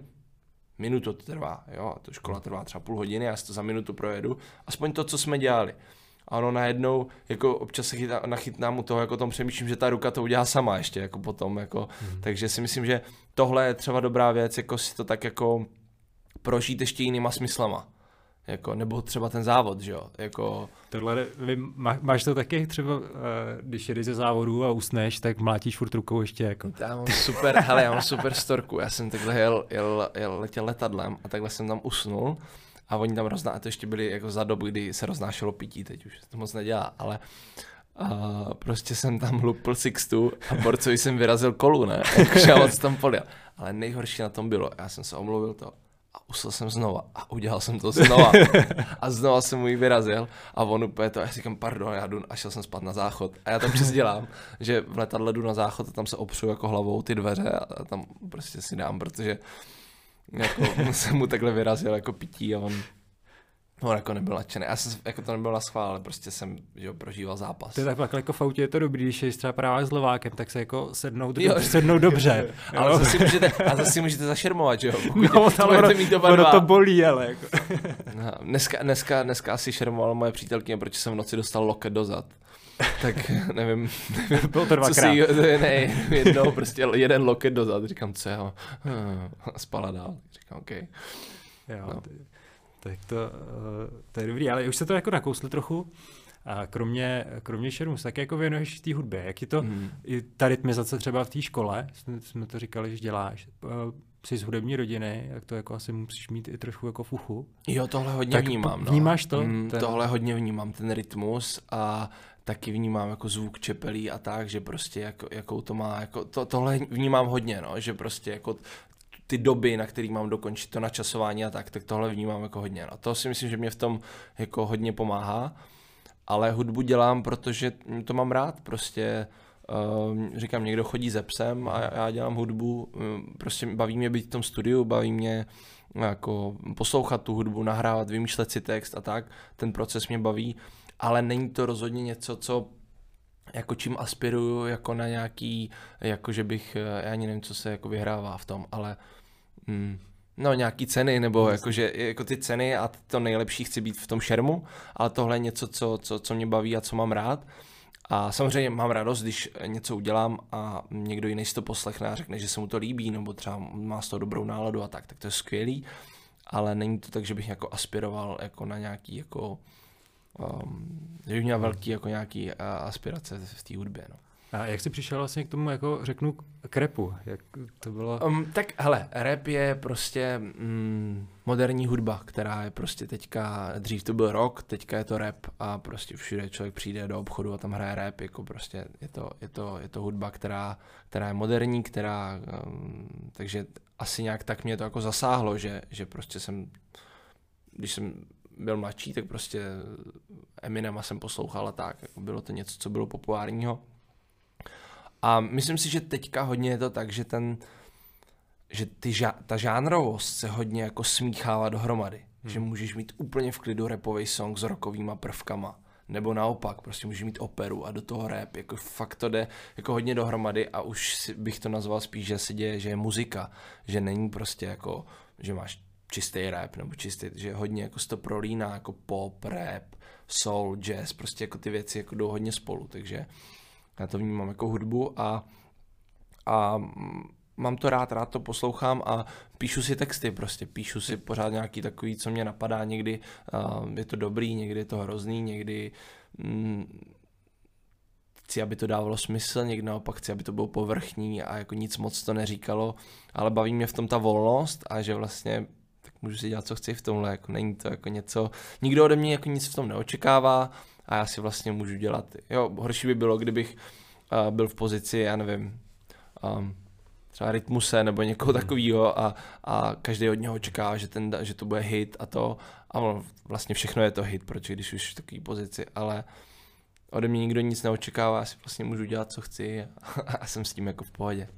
minutu to trvá, jo, a to škola trvá třeba půl hodiny, já si to za minutu projedu, aspoň to, co jsme dělali. A ono najednou, jako občas se chytá, nachytnám u toho, jako tom přemýšlím, že ta ruka to udělá sama ještě, jako potom, jako, hmm. takže si myslím, že tohle je třeba dobrá věc, jako si to tak jako prožít ještě jinýma smyslama jako, nebo třeba ten závod, že jo, jako... Tohle, vy má, máš to taky? Třeba, uh, když jedeš ze závodu a usneš, tak mlátíš furt rukou ještě, jako... Já mám super, hele, já mám super storku, já jsem takhle jel, jel, jel, letěl letadlem a takhle jsem tam usnul a oni tam rozná, a to ještě byli jako za dobu, kdy se roznášelo pití, teď už to moc nedělá, ale a prostě jsem tam lupl Sixtu a Borcovi jsem vyrazil kolu, ne, jakože já moc tam polil. Ale nejhorší na tom bylo, já jsem se omluvil to, a usl jsem znova a udělal jsem to znova. a znova jsem mu ji vyrazil a on úplně to, já říkám, pardon, já jdu a šel jsem spát na záchod. A já tam přes dělám, že v letadle jdu na záchod a tam se opřu jako hlavou ty dveře a tam prostě si dám, protože jako jsem mu takhle vyrazil jako pití a on No, jako nebyl nadšený. Já jsem jako to nebylo na schvál, ale prostě jsem že prožíval zápas. To je tak jako v autě je to dobrý, když třeba právě s Lovákem, tak se jako sednou, jo. sednou dobře. ale zase můžete, a zase můžete zašermovat, že jo? no, tam ono, mít ono to bolí, ale jako. no, dneska, dneska, dneska asi šermovala moje přítelkyně, proč jsem v noci dostal loket dozad. tak nevím, nevím Bylo to dvakrát. Si, ne, jednou prostě jeden loket dozad, říkám, co jo, spala dál, říkám, OK. Jo, no. Tak to, eh, to je dobrý, ale už se to jako nakousli trochu. A kromě, kromě šermus, tak jako věnuješ té hudbě. Jak je to, hmm. i ta rytmizace třeba v té škole, jsme, jsme to říkali, že děláš, eh, jsi z hudební rodiny, jak to jako asi musíš mít i trošku jako fuchu. Jo, tohle hodně tak vnímám. No. Vnímáš to? Mm, ten... Tohle hodně vnímám, ten rytmus a taky vnímám jako zvuk čepelí a tak, že prostě jako, jakou to má, jako to, tohle vnímám hodně, no, že prostě jako ty doby, na který mám dokončit to načasování a tak, tak tohle vnímám jako hodně. No. To si myslím, že mě v tom jako hodně pomáhá, ale hudbu dělám, protože to mám rád, prostě uh, říkám, někdo chodí ze psem a já dělám hudbu, uh, prostě baví mě být v tom studiu, baví mě jako poslouchat tu hudbu, nahrávat, vymýšlet si text a tak, ten proces mě baví, ale není to rozhodně něco, co jako čím aspiruju jako na nějaký, jako že bych, já ani nevím, co se jako vyhrává v tom, ale mm, No nějaký ceny, nebo jako, že, jako ty ceny a to nejlepší chci být v tom šermu, ale tohle je něco, co, co, co mě baví a co mám rád. A samozřejmě mám radost, když něco udělám a někdo jiný si to poslechne a řekne, že se mu to líbí, nebo třeba má z toho dobrou náladu a tak, tak to je skvělý. Ale není to tak, že bych jako aspiroval jako na nějaký jako, um, že bych měl velký jako nějaký uh, aspirace v té hudbě. No. A jak jsi přišel vlastně k tomu, jako řeknu, k repu? Jak to bylo? Um, tak hele, rap je prostě mm, moderní hudba, která je prostě teďka, dřív to byl rock, teďka je to rap a prostě všude člověk přijde do obchodu a tam hraje rap, jako prostě je to, je to, je to hudba, která, která je moderní, která, um, takže asi nějak tak mě to jako zasáhlo, že, že prostě jsem, když jsem byl mladší, tak prostě Eminema jsem poslouchal a tak, jako bylo to něco, co bylo populárního. A myslím si, že teďka hodně je to tak, že ten, že ty, ta žánrovost se hodně jako smíchává dohromady. Hmm. Že můžeš mít úplně v klidu repový song s rokovými prvkama. Nebo naopak, prostě můžeš mít operu a do toho rap, jako fakt to jde jako hodně dohromady a už si, bych to nazval spíš, že se děje, že je muzika, že není prostě jako, že máš čistý rap nebo čistý, že hodně jako to prolíná jako pop, rap, soul, jazz, prostě jako ty věci jako jdou hodně spolu, takže já to vnímám jako hudbu a, a mám to rád, rád to poslouchám a píšu si texty prostě, píšu si pořád nějaký takový, co mě napadá, někdy uh, je to dobrý, někdy je to hrozný, někdy mm, chci, aby to dávalo smysl, někdy naopak chci, aby to bylo povrchní a jako nic moc to neříkalo, ale baví mě v tom ta volnost a že vlastně můžu si dělat, co chci v tomhle, jako není to jako něco, nikdo ode mě jako nic v tom neočekává, a já si vlastně můžu dělat. Jo, horší by bylo, kdybych uh, byl v pozici, já nevím, um, třeba rytmuse nebo někoho hmm. takového a, a každý od něho očekává, že, ten, že to bude hit a to. A vlastně všechno je to hit, protože když už v takové pozici, ale ode mě nikdo nic neočekává, já si vlastně můžu dělat, co chci a, a jsem s tím jako v pohodě.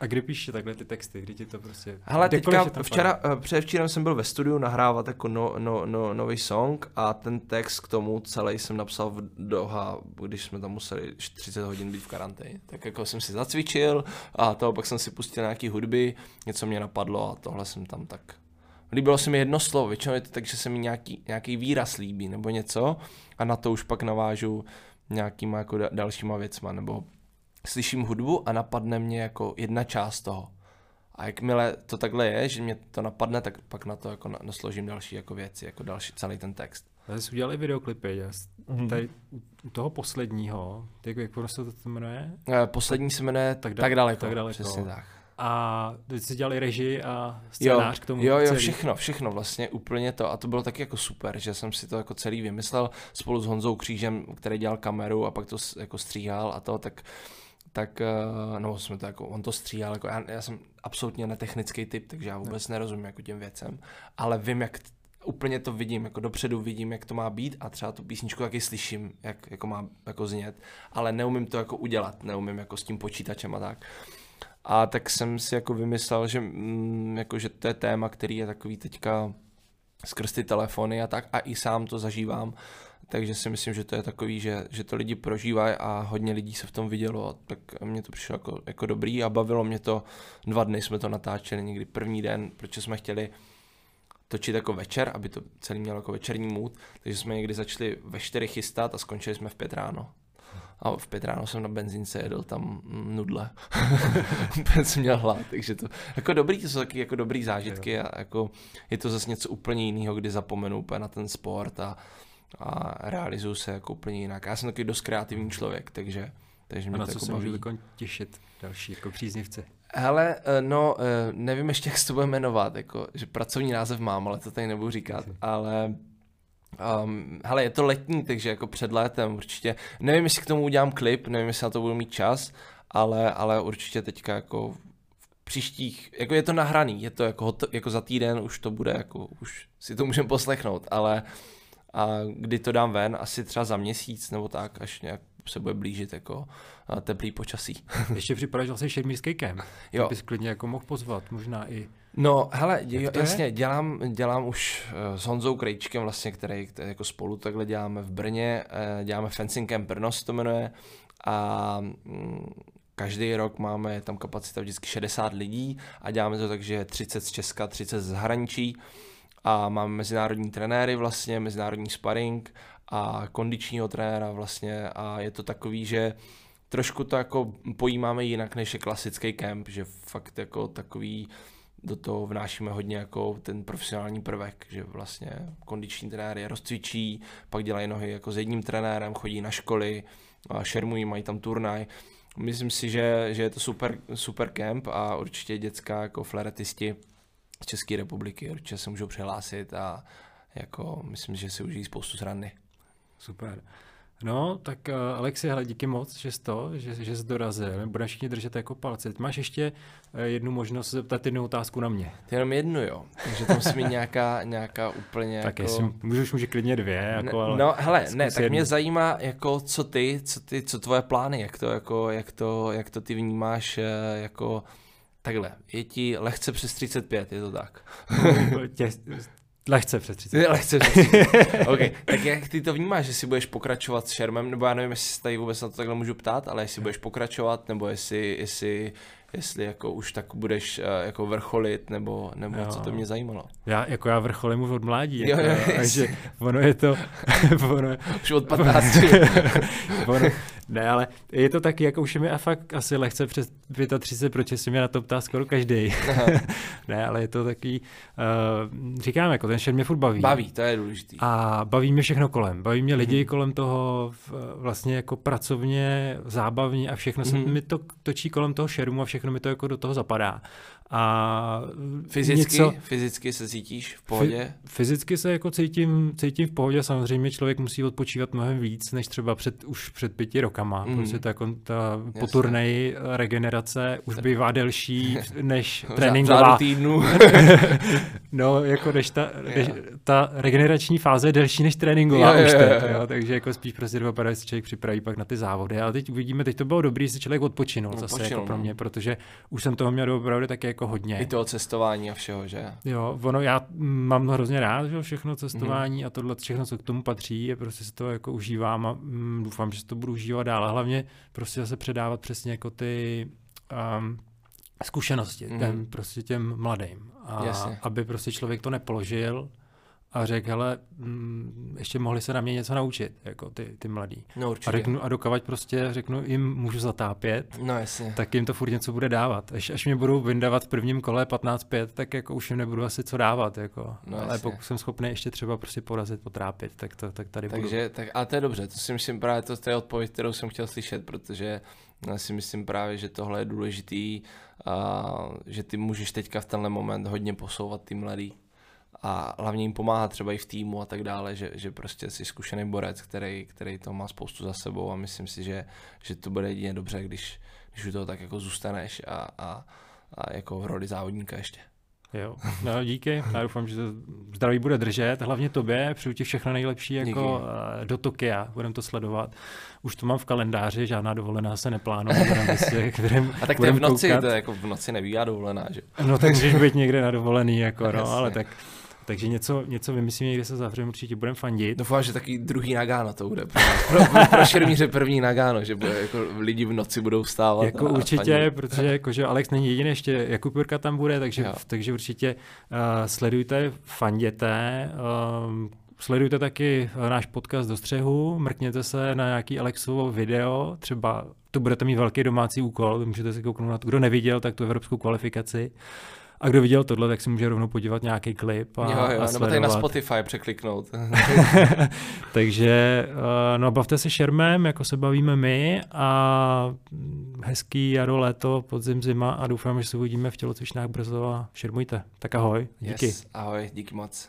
A kdy píšeš takhle ty texty, kdy ti to prostě... Hele, teďka, včera, uh, předevčírem jsem byl ve studiu nahrávat jako no, no, no, nový song a ten text k tomu celý jsem napsal v Doha, když jsme tam museli 30 hodin být v karanténě. Tak jako jsem si zacvičil a to pak jsem si pustil nějaký hudby, něco mě napadlo a tohle jsem tam tak... Líbilo se mi jedno slovo, většinou je to tak, že se mi nějaký, nějaký výraz líbí nebo něco a na to už pak navážu nějakýma jako dalšíma věcma nebo slyším hudbu a napadne mě jako jedna část toho. A jakmile to takhle je, že mě to napadne, tak pak na to jako nasložím další jako věci, jako další, celý ten text. Já jsi udělali videoklipy, yes. mm-hmm. tady u toho posledního, jak, jak prostě to jmenuje? Eh, poslední se jmenuje Tak, da- tak daleko, tak daleko. přesně tak. A ty jsi dělali režii a scénář jo, k tomu? Jo, jo, celý. všechno, všechno vlastně, úplně to. A to bylo taky jako super, že jsem si to jako celý vymyslel spolu s Honzou Křížem, který dělal kameru a pak to jako stříhal a to, tak tak eh, no, jsme to jako, on to stříhal, jako já, já jsem absolutně netechnický typ, takže já vůbec ne. nerozumím jako těm věcem, ale vím, jak úplně to vidím, jako dopředu vidím, jak to má být a třeba tu písničku taky slyším, jak jako má jako znět, ale neumím to jako udělat, neumím jako s tím počítačem a tak. A tak jsem si jako vymyslel, že, mm, jako, že to je téma, který je takový teďka skrz ty telefony a tak a i sám to zažívám, takže si myslím, že to je takový, že, že to lidi prožívají a hodně lidí se v tom vidělo, tak mně to přišlo jako, jako dobrý a bavilo mě to, dva dny jsme to natáčeli, někdy první den, protože jsme chtěli točit jako večer, aby to celý mělo jako večerní mood, takže jsme někdy začali ve čtyři chystat a skončili jsme v pět ráno. A v pět ráno jsem na benzínce jedl tam nudle. Úplně jsem měl hlad, takže to jako dobrý, to jsou taky jako dobrý zážitky a jako je to zase něco úplně jiného, kdy zapomenu úplně na ten sport a, a realizuju se jako úplně jinak. Já jsem taky dost kreativní člověk, takže, takže mě a na to co jako se baví. můžu těšit další jako příznivci? Hele, eh, no, eh, nevím ještě, jak se to bude jmenovat, jako, že pracovní název mám, ale to tady nebudu říkat, ale Um, hele, je to letní, takže jako před létem určitě. Nevím, jestli k tomu udělám klip, nevím, jestli na to budu mít čas, ale, ale určitě teďka jako v příštích, jako je to nahraný, je to jako, jako za týden už to bude, jako už si to můžeme poslechnout, ale a kdy to dám ven, asi třeba za měsíc nebo tak, až nějak se bude blížit jako teplý počasí. Ještě připadáš vlastně šermířský kem. Jo. Bys klidně jako mohl pozvat, možná i No, hele, jo, jasně, dělám, dělám už uh, s Honzou Krejčkem vlastně, který, který jako spolu takhle děláme v Brně, uh, děláme Fencing Camp Brno se to jmenuje a um, každý rok máme tam kapacita vždycky 60 lidí a děláme to tak, že 30 z Česka, 30 z zahraničí a máme mezinárodní trenéry vlastně, mezinárodní sparring a kondičního trenéra vlastně a je to takový, že trošku to jako pojímáme jinak než je klasický kemp, že fakt jako takový do toho vnášíme hodně jako ten profesionální prvek, že vlastně kondiční trenér je rozcvičí, pak dělají nohy jako s jedním trenérem, chodí na školy, šermují, mají tam turnaj. Myslím si, že, že je to super, super kemp a určitě dětská jako fleretisti z České republiky určitě se můžou přihlásit a jako myslím, že si užijí spoustu srandy. Super. No, tak uh, Alexi, hele, díky moc, že jsi to, že, že jsi dorazil. Budeme všichni držet jako palce. Máš ještě uh, jednu možnost zeptat jednu otázku na mě. Ty jenom jednu, jo. Takže to musí mít nějaká, nějaká úplně Tak jako... jestli můžeš, může klidně dvě, jako, ne, ale No, hele, ne, tak jednu. mě zajímá, jako co ty, co ty, co tvoje plány, jak to, jako, jak to, jak to ty vnímáš, eh, jako takhle, je ti lehce přes 35, je to tak? Tě, lehce přes 30. Lehce přes 35. OK, tak jak ty to vnímáš, že si budeš pokračovat s Šermem, nebo já nevím, jestli se tady vůbec na to takhle můžu ptát, ale jestli budeš pokračovat, nebo jestli, jestli jestli jako už tak budeš uh, jako vrcholit, nebo, nebo Jo. co to mě zajímalo. Já, jako já vrcholím už od mládí, Jo, jako, jo, takže ono je to, ono, Už od 15. ono, ne, ale je to taky, jako už je mi a fakt asi lehce přes 35, protože se mě na to ptá skoro každý. ne, ale je to taky, uh, říkám, jako ten šer mě furt baví. Baví, to je důležitý. A baví mě všechno kolem. Baví mě lidi Mhm. kolem toho vlastně jako pracovně, zábavně a všechno se Mhm. mi to točí kolem toho šerumu a všechno mi to jako do toho zapadá. A Fyzicky, něco, fyzicky se cítíš v pohodě? fyzicky se jako cítím, cítím v pohodě, samozřejmě člověk musí odpočívat mnohem víc, než třeba před, už před pěti rokama, mm. protože ta, ta po Jasně. turnaji regenerace už bývá delší než tréninková. týdnu. No, jako než ta, než, ta regenerační fáze je delší než tréninková Jo, už jo, teď, jo. jo, takže jako spíš prostě dva padají se člověk připraví pak na ty závody. Ale teď uvidíme, teď to bylo dobrý, že si člověk odpočinul zase Odpočinul, jako pro no. mě, protože už jsem toho měl opravdu taky jako hodně. I toho cestování a všeho, že? Jo, ono, já mm, mám hrozně rád, že všechno cestování a tohle, všechno, co k tomu patří, je prostě se to jako užívám a mm, doufám, že se to budu užívat dál. A hlavně prostě zase předávat přesně jako ty um, zkušenosti Mhm. těm, prostě těm mladým. A Jasně. aby prostě člověk to nepoložil a řekl, hele, mm, ještě mohli se na mě něco naučit, jako ty, ty mladí. No A, určitě. řeknu, a dokavať prostě řeknu, jim můžu zatápět, No jasně. tak jim to furt něco bude dávat. Až, až mě budou vyndávat v prvním kole 15-5, tak jako už jim nebudu asi co dávat. Jako. No, Ale jasně. pokud jsem schopný ještě třeba prostě porazit, potrápit, tak, to, tak tady budu. Takže, tak, ale to je dobře, to si myslím právě, to, to je odpověď, kterou jsem chtěl slyšet, protože já si myslím právě, že tohle je důležitý, a, že ty můžeš teďka v tenhle moment hodně posouvat ty mladý a hlavně jim pomáhat třeba i v týmu a tak dále, že, že prostě jsi zkušený borec, který, který to má spoustu za sebou a myslím si, že, že to bude jedině dobře, když, když u toho tak jako zůstaneš a, a, a jako v roli závodníka ještě. Jo. No, díky. Já doufám, že to zdraví bude držet. Hlavně tobě. Přeju ti všechno nejlepší jako eh, do Tokia. Budeme to sledovat. Už to mám v kalendáři, žádná dovolená se neplánuje. Budem budem, A tak to je budem v noci, koukat. to je jako v noci nebývá dovolená, že? No tak můžeš být někde na dovolený, jako, no, ale tak takže něco, něco vymyslíme, někde se zavřeme, určitě budeme fandit. Doufám, že taky druhý Nagano to bude. Pro, pro, pro, šermíře první Nagano, že bude, jako lidi v noci budou vstávat. Jako a určitě, fandit. protože jako, že Alex není jediný, ještě Jakub Jurka tam bude, takže, Jo. takže určitě uh, sledujte, fanděte, um, sledujte taky uh, náš podcast do střehu, mrkněte se na nějaký Alexovo video, třeba to budete mít velký domácí úkol, můžete si kouknout na to, kdo neviděl, tak tu evropskou kvalifikaci. A kdo viděl tohle, tak si může rovnou podívat nějaký klip a, Jo, jo, a nebo tady na sledovat. Spotify překliknout. Takže uh, no, bavte se šermem, jako se bavíme my a hezký jaro, léto, podzim, zima a doufám, že se uvidíme v tělocvičnách brzo a šermujte. Tak ahoj, díky. Yes, ahoj, díky moc.